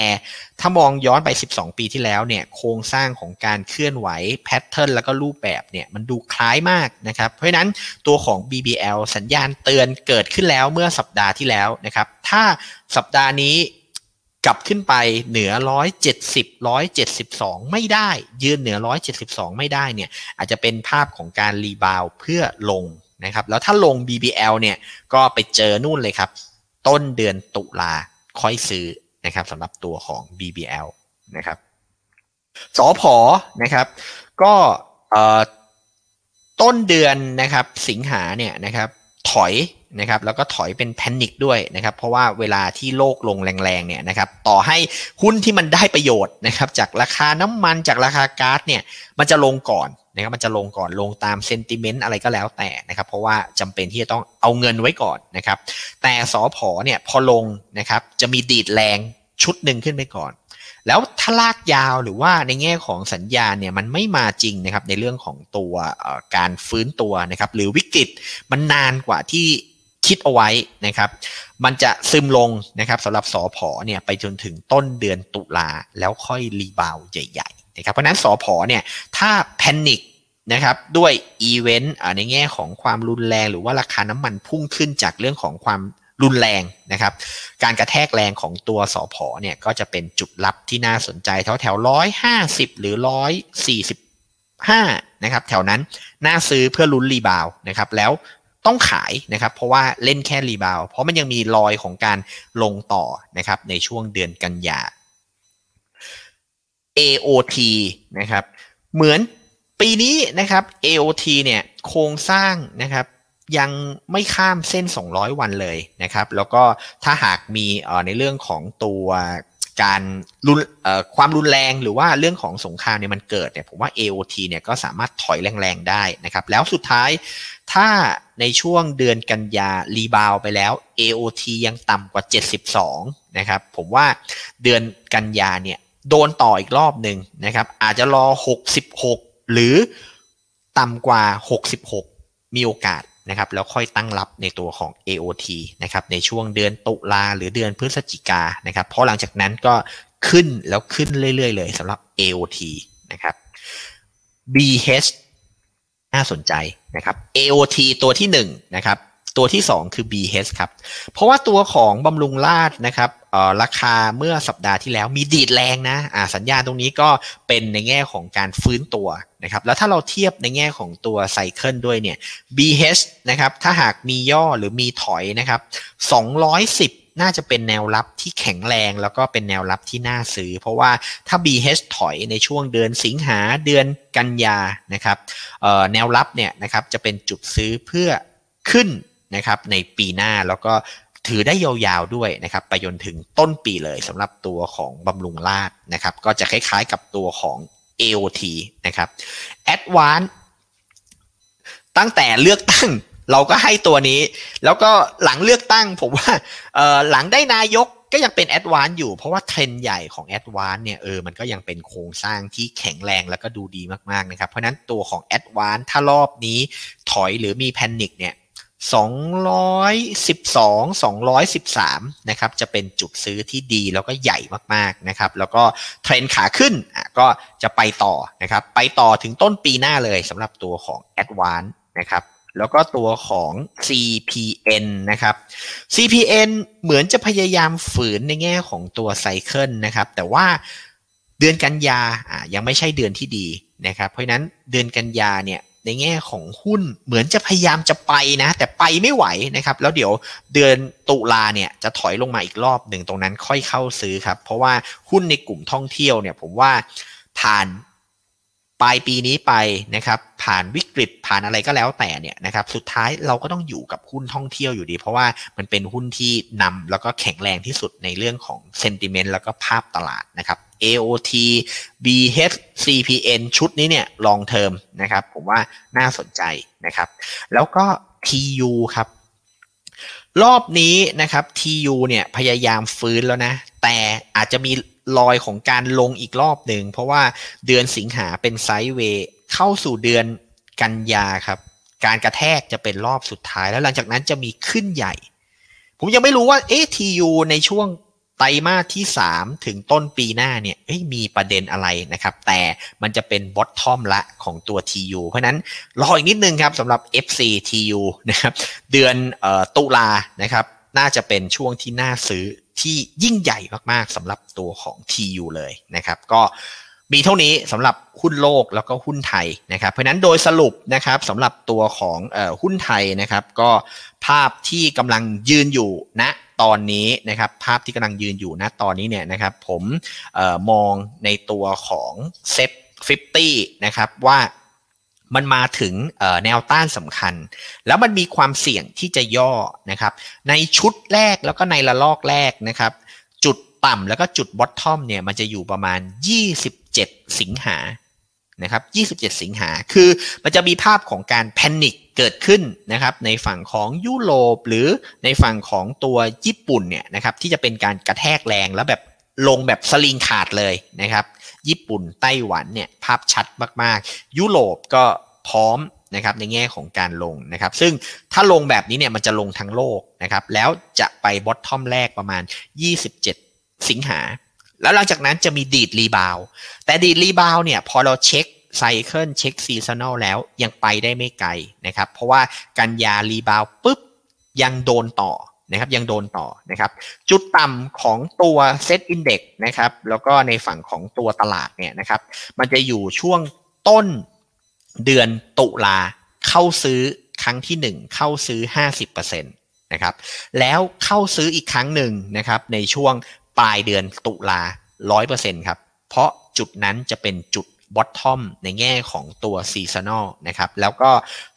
ถ้ามองย้อนไป 12 ปีที่แล้วเนี่ยโครงสร้างของการเคลื่อนไหวpattern แล้วก็รูปแบบเนี่ยมันดูคล้ายมากนะครับ เพราะฉะนั้นตัวของ BBL สัญญาณเตือนเกิดขึ้นแล้วเมื่อสัปดาห์ที่แล้วนะครับ ถ้าสัปดาห์นี้ กลับขึ้นไปเหนือ 170 172 ไม่ได้ ยืนเหนือ 172 ไม่ได้เนี่ยอาจจะเป็นภาพของการ rebound เพื่อลงนะครับแล้วถ้าลง BBL เนี่ยก็ไปเจอนู่นเลยครับ ต้นเดือนตุลาค่อยซื้อนะครับสำหรับตัวของ BBL นะครับสอพอนะครับ ก็ต้นเดือนนะครับสิงหาเนี่ยนะครับถอย นะครับแล้วก็ถอยเป็นแพนิคด้วยนะครับเพราะว่าเวลาที่โลกลงแรงๆเนี่ยนะครับต่อให้หุ้นที่มันได้ประโยชน์นะครับจากราคาน้ำมันจากราคาก๊าซเนี่ยมันจะลงก่อนนะครับมันจะลงก่อนลงตามเซนติเมนต์อะไรก็แล้วแต่นะครับเพราะว่าจำเป็นที่จะต้องเอาเงินไว้ก่อนนะครับแต่สอพอเนี่ยพอลงนะครับจะมีดีดแรงชุดหนึ่งขึ้นไปก่อน แล้วถ้าลากยาวหรือว่าในแง่ของสัญญาณเนี่ยมันไม่มาจริงนะครับในเรื่องของตัวการฟื้นตัวนะครับหรือวิกฤตมันนานกว่าที่ คิดเอาไว้นะครับ มันจะซึมลงนะครับสำหรับสอพอเนี่ยไปจนถึงต้นเดือนตุลาแล้วค่อยรีบาวใหญ่ๆนะครับเพราะนั้นสอพอเนี่ยถ้าแพนิคนะครับด้วยอีเวนต์ในแง่ของความรุนแรงหรือว่าราคาน้ำมันพุ่งขึ้นจากเรื่องของความรุนแรงนะครับ การกระแทกแรงของตัวสอพอเนี่ยก็จะเป็นจุดรับที่น่าสนใจแถวแถวร้อยห้าสิบหรือร้อยสี่สิบห้านะครับแถวนั้นน่าซื้อเพื่อลุ้นรีบาวนะครับแล้ว ต้องขายนะครับเพราะว่าเล่นแค่รีบาวเพราะมันยังมีรอยของการลงต่อนะครับในช่วงเดือนกันยา AOT นะครับเหมือนปีนี้นะครับ AOT เนี่ยโครงสร้างนะครับยังไม่ข้ามเส้น 200 วันเลยนะครับ แล้วก็ถ้าหากมีในเรื่องของตัว การรุนความรุนแรงหรือว่าเรื่องของสงครามเนี่ยมันเกิดเนี่ยผมว่า AOT เนี่ยก็สามารถถอยแรงๆได้นะครับ แล้วสุดท้ายถ้าในช่วงเดือนกันยารีบาวไปแล้ว AOT ยังต่ำกว่า 72 นะครับ ผมว่าเดือนกันยาเนี่ยโดนต่ออีกรอบหนึ่งนะครับ อาจจะรอ 66 หรือต่ำกว่า 66 มีโอกาส นะครับแล้วค่อยตั้งรับในตัวของ AOT นะครับในช่วงเดือนตุลาหรือเดือนพฤศจิกานะครับเพราะหลังจากนั้นก็ขึ้นแล้วขึ้นเรื่อยๆเลยสำหรับ AOT นะครับ BH น่าสนใจนะครับ AOT ตัวที่1นะครับ ตัวที่ 2 คือ BH ครับ เพราะว่าตัวของบำรุงราดนะครับราคาเมื่อสัปดาห์ที่แล้วมีดีดแรงนะะสัญญาณตรงนี้ก็เป็นในแง่ของการฟื้นตัวนะครับแล้วถ้าเราเทียบในแง่ของตัวไซเคิลด้วยเนี่ย BH นะครับถ้าหากมีย่อหรือมีถอยนะครับ210น่าจะเป็นแนวรับที่แข็งแรงแล้วก็เป็นแนวรับที่น่าซื้อ เพราะว่าถ้า BH ถอยในช่วงเดือนสิงหาเดือนกันยานะครับแนวรับเนี่ยนะครับจะเป็นจุดซื้อเพื่อขึ้น นะครับในปีหน้าแล้วก็ถือได้ยาวๆด้วยนะครับไปจนถึงต้นปีเลยสำหรับตัวของบำรุงราดนะครับ ก็จะคล้ายๆกับตัวของ AOT นะครับ Advance ตั้งแต่เลือกตั้งเราก็ให้ตัวนี้ แล้วก็หลังเลือกตั้งผมว่าหลังได้นายกก็ยังเป็นแอดวานอยู่ เพราะว่าเทรนใหญ่ของแอดวานเนี่ยเออมันก็ยังเป็นโครงสร้างที่แข็งแรงแล้วก็ดูดีมากๆนะครับ เพราะนั้นตัวของ ADVANC ถ้ารอบนี้ถอยหรือมี panic เนี่ย 212 213นะครับจะเป็นจุดซื้อที่ดีแล้วก็ใหญ่มากๆนะครับแล้วก็เทรนขาขึ้นก็จะไปต่อนะครับไปต่อถึงต้นปีหน้าเลยสำหรับตัวของ a d v a n c e นะครับแล้วก็ตัวของ CPN นะครับ CPN เหมือนจะพยายามฝืนในแง่ของตัว cycle นะครับแต่ว่าเดือนกันยาอ่ายังไม่ใช่เดือนที่ดีนะครับเพราะฉะนั้นเดือนกันยาเนี่ย ในแง่ของหุ้นเหมือนจะพยายามจะไปนะ แต่ไปไม่ไหวนะครับ แล้วเดี๋ยวเดือนตุลาเนี่ยจะถอยลงมาอีกรอบหนึ่งตรงนั้นค่อยเข้าซื้อครับ เพราะว่าหุ้นในกลุ่มท่องเที่ยวเนี่ยผมว่าผ่านปลายปีนี้ไปนะครับ ผ่านวิกฤตผ่านอะไรก็แล้วแต่เนี่ยนะครับ สุดท้ายเราก็ต้องอยู่กับหุ้นท่องเที่ยวอยู่ดี เพราะว่ามันเป็นหุ้นที่นำแล้วก็แข็งแรงที่สุดในเรื่องของเซนติเมนต์แล้วก็ภาพตลาดนะครับ AOT BH CPN ชุดนี้เนี่ยลองเทอมนะครับ ผมว่าน่าสนใจนะครับ แล้วก็ TU ครับ รอบนี้นะครับ TU เนี่ยพยายามฟื้นแล้วนะ แต่อาจจะมีรอยของการลงอีกรอบหนึ่ง เพราะว่าเดือนสิงหาเป็นไซด์เวย์เข้าสู่เดือนกันยาครับ การกระแทกจะเป็นรอบสุดท้ายแล้วหลังจากนั้นจะมีขึ้นใหญ่ ผมยังไม่รู้ว่าเอทียูในช่วง ไตรมาสที่ 3 ถึงต้นปีหน้าเนี่ยมีประเด็นอะไรนะครับ แต่มันจะเป็นบอททอมละของตัว TU เพราะนั้นรออีกนิดนึงครับสำหรับ FC TU นะครับเดือนตุลานะครับน่าจะเป็นช่วงที่น่าซื้อที่ยิ่งใหญ่มากๆสำหรับตัวของ TU เลยนะครับ ก็มีเท่านี้สำหรับหุ้นโลกแล้วก็หุ้นไทยนะครับ เพราะนั้นโดยสรุปนะครับสำหรับตัวของหุ้นไทยนะครับ ก็ภาพที่กำลังยืนอยู่ณนะ ตอนนี้นะครับภาพที่กำลังยืนอยู่ณนะตอนนี้เนี่ยนะครับผมออมองในตัวของเซ็ต50นะครับว่ามันมาถึงแนวต้านสำคัญ แล้วมันมีความเสี่ยงที่จะย่อนะครับในชุดแรกแล้วก็ในระลอกแรกนะครับจุดต่ำแล้วก็จุดบอททอมเนี่ยมันจะอยู่ประมาณ 27 สิงหา นะครับ27 สิงหา คือมันจะมีภาพของการแพนิคเกิดขึ้นนะครับในฝั่งของยุโรปหรือในฝั่งของตัวญี่ปุ่นเนี่ยนะครับที่จะเป็นการกระแทกแรงแล้วแบบลงแบบสลิงขาดเลยนะครับ ญี่ปุ่นไต้หวันเนี่ยภาพชัดมากๆ ยุโรปก็พร้อมนะครับในแง่ของการลงนะครับ ซึ่งถ้าลงแบบนี้เนี่ยมันจะลงทั้งโลกนะครับ แล้วจะไป bottom แรกประมาณ 27 สิงหา แล้วหลังจากนั้นจะมีดีด rebound แต่ดีด rebound เนี่ยพอเราเช็ค cycle เช็ค seasonal แล้วยังไปได้ไม่ไกลนะครับ เพราะว่ากันยา rebound ปุ๊บยังโดนต่อนะครับยังโดนต่อนะครับจุดต่ำของตัว SET Index นะครับแล้วก็ในฝั่งของตัวตลาดเนี่ยนะครับมันจะอยู่ช่วงต้นเดือนตุลาเข้าซื้อครั้งที่ 1 เข้าซื้อ 50%นะครับแล้วเข้าซื้ออีกครั้งหนึ่งนะครับในช่วง ปลายเดือนตุลา100%ครับ เพราะจุดนั้นจะเป็นจุด bottom ในแง่ของตัว seasonal นะครับ แล้วก็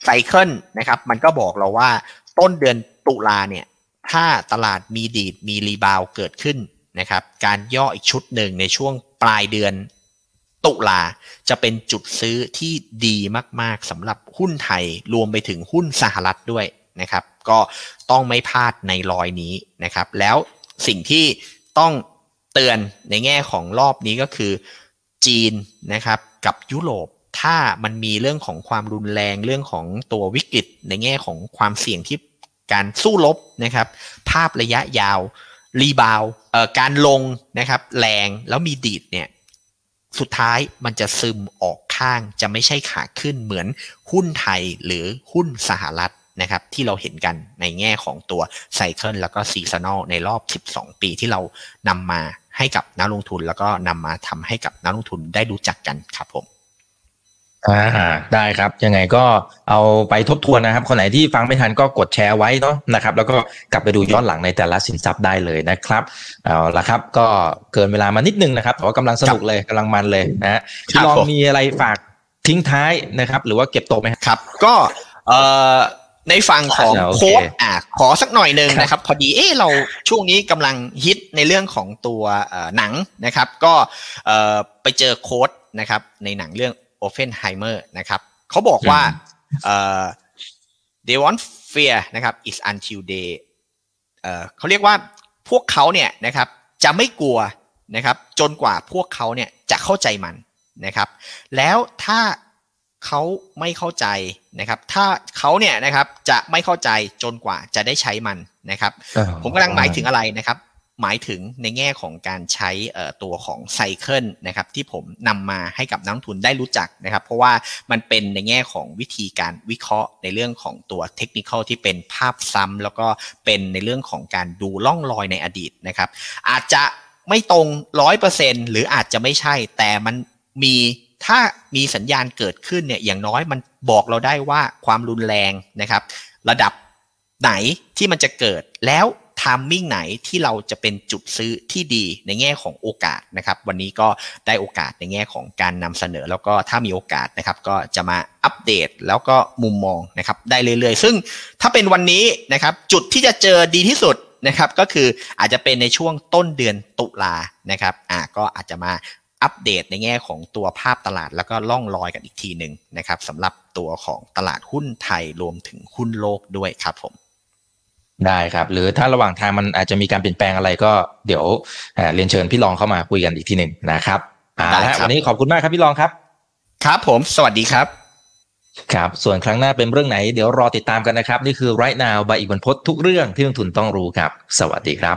cycle นะครับ มันก็บอกเราว่าต้นเดือนตุลาเนี่ย ถ้าตลาดมีดีดมี rebound เกิดขึ้นนะครับ การย่ออีกชุดหนึ่งในช่วงปลายเดือนตุลาจะเป็นจุดซื้อที่ดีมาก ๆสำหรับหุ้นไทยรวมไปถึงหุ้นสหรัฐด้วยนะครับ ก็ต้องไม่พลาดในรอยนี้นะครับ แล้วสิ่งที่ ต้องเตือนในแง่ของรอบนี้ก็คือจีนนะครับกับยุโรปถ้ามันมีเรื่องของความรุนแรงเรื่องของตัววิกฤต ในแง่ของความเสี่ยงที่การสู้รบนะครับ ภาพระยะยาวrebound เอ่อการลงนะครับแรงแล้วมีดีดเนี่ยสุดท้ายมันจะซึมออกข้างจะไม่ใช่ขาขึ้นเหมือนหุ้นไทยหรือหุ้นสหรัฐ นะครับที่เราเห็นกันในแง่ของตัว cycle แล้วก็ seasonal ในรอบ 12 ปีที่เรานำมาให้กับนักลงทุน แล้วก็นำมาทำให้กับนักลงทุนได้รู้จักกันครับผมอ่าได้ครับ ยังไงก็เอาไปทบทวนนะครับ คนไหนที่ฟังไม่ทันก็กดแชร์ไว้เนาะนะครับ แล้วก็กลับไปดูย้อนหลังในแต่ละสินทรัพย์ได้เลยนะครับเอาละครับ ก็เกินเวลามานิดนึงนะครับแต่ว่ากำลังสนุกเลยกำลังมันเลยนะฮะพี่ลองมีอะไรฝากทิ้งท้ายนะครับ หรือว่าเก็บตกไหมครับ ก็เอ่อ ในฝั่งของ quote อ่าขอสักหน่อยหนึ่งนะครับ พอดีเออเราช่วงนี้กำลังฮิตในเรื่องของตัวหนังนะครับ ก็ไปเจอ quote นะครับ ในหนังเรื่องโอเฟนไฮเมอร์นะครับเขาบอกว่า they want fear นะครับ is until they เขาเรียกว่าพวกเขาเนี่ยนะครับจะไม่กลัวนะครับ จนกว่าพวกเขาเนี่ยจะเข้าใจมันนะครับ แล้วถ้า เขาไม่เข้าใจนะครับ ถ้าเขาเนี่ยนะครับจะไม่เข้าใจจนกว่าจะได้ใช้มันนะครับ ผมกำลังหมายถึงอะไรนะครับ หมายถึงในแง่ของการใช้ตัวของไซเคิลนะครับ ที่ผมนำมาให้กับนักทุนได้รู้จักนะครับ เพราะว่ามันเป็นในแง่ของวิธีการวิเคราะห์ในเรื่องของตัวเทคนิคที่เป็นภาพซ้ำแล้วก็เป็นในเรื่องของการดูล่องรอยในอดีตนะครับ อาจจะไม่ตรงร้อยเปอร์เซ็นหรืออาจจะไม่ใช่แต่มันมี ถ้ามีสัญญาณเกิดขึ้นเนี่ยอย่างน้อยมันบอกเราได้ว่าความรุนแรงนะครับ ระดับไหนที่มันจะเกิดแล้วไทมิ่งไหนที่เราจะเป็นจุดซื้อที่ดีในแง่ของโอกาสนะครับ วันนี้ก็ได้โอกาสในแง่ของการนำเสนอ แล้วก็ถ้ามีโอกาสนะครับ ก็จะมาอัปเดตแล้วก็มุมมองนะครับ ได้เรื่อยๆ ซึ่งถ้าเป็นวันนี้นะครับ จุดที่จะเจอดีที่สุดนะครับ ก็คืออาจจะเป็นในช่วงต้นเดือนตุลานะครับอ่าก็อาจจะมา อัปเดตในแง่ของตัวภาพตลาดแล้วก็ล่องลอยกันอีกทีหนึ่งนะครับสำหรับตัวของตลาดหุ้นไทยรวมถึงหุ้นโลกด้วยครับผมได้ครับ หรือถ้าระหว่างทางมันอาจจะมีการเปลี่ยนแปลงอะไรก็เดี๋ยวเรียนเชิญพี่รองเข้ามาคุยกันอีกทีหนึ่งนะครับได้ครับวันนี้ขอบคุณมากครับพี่รองครับ ครับผม สวัสดีครับครับ ส่วนครั้งหน้าเป็นเรื่องไหนเดี๋ยวรอติดตามกันนะครับ นี่คือ right now ใบอีกบรรพททุกเรื่องที่นักทุนต้องรู้ครับ สวัสดีครับ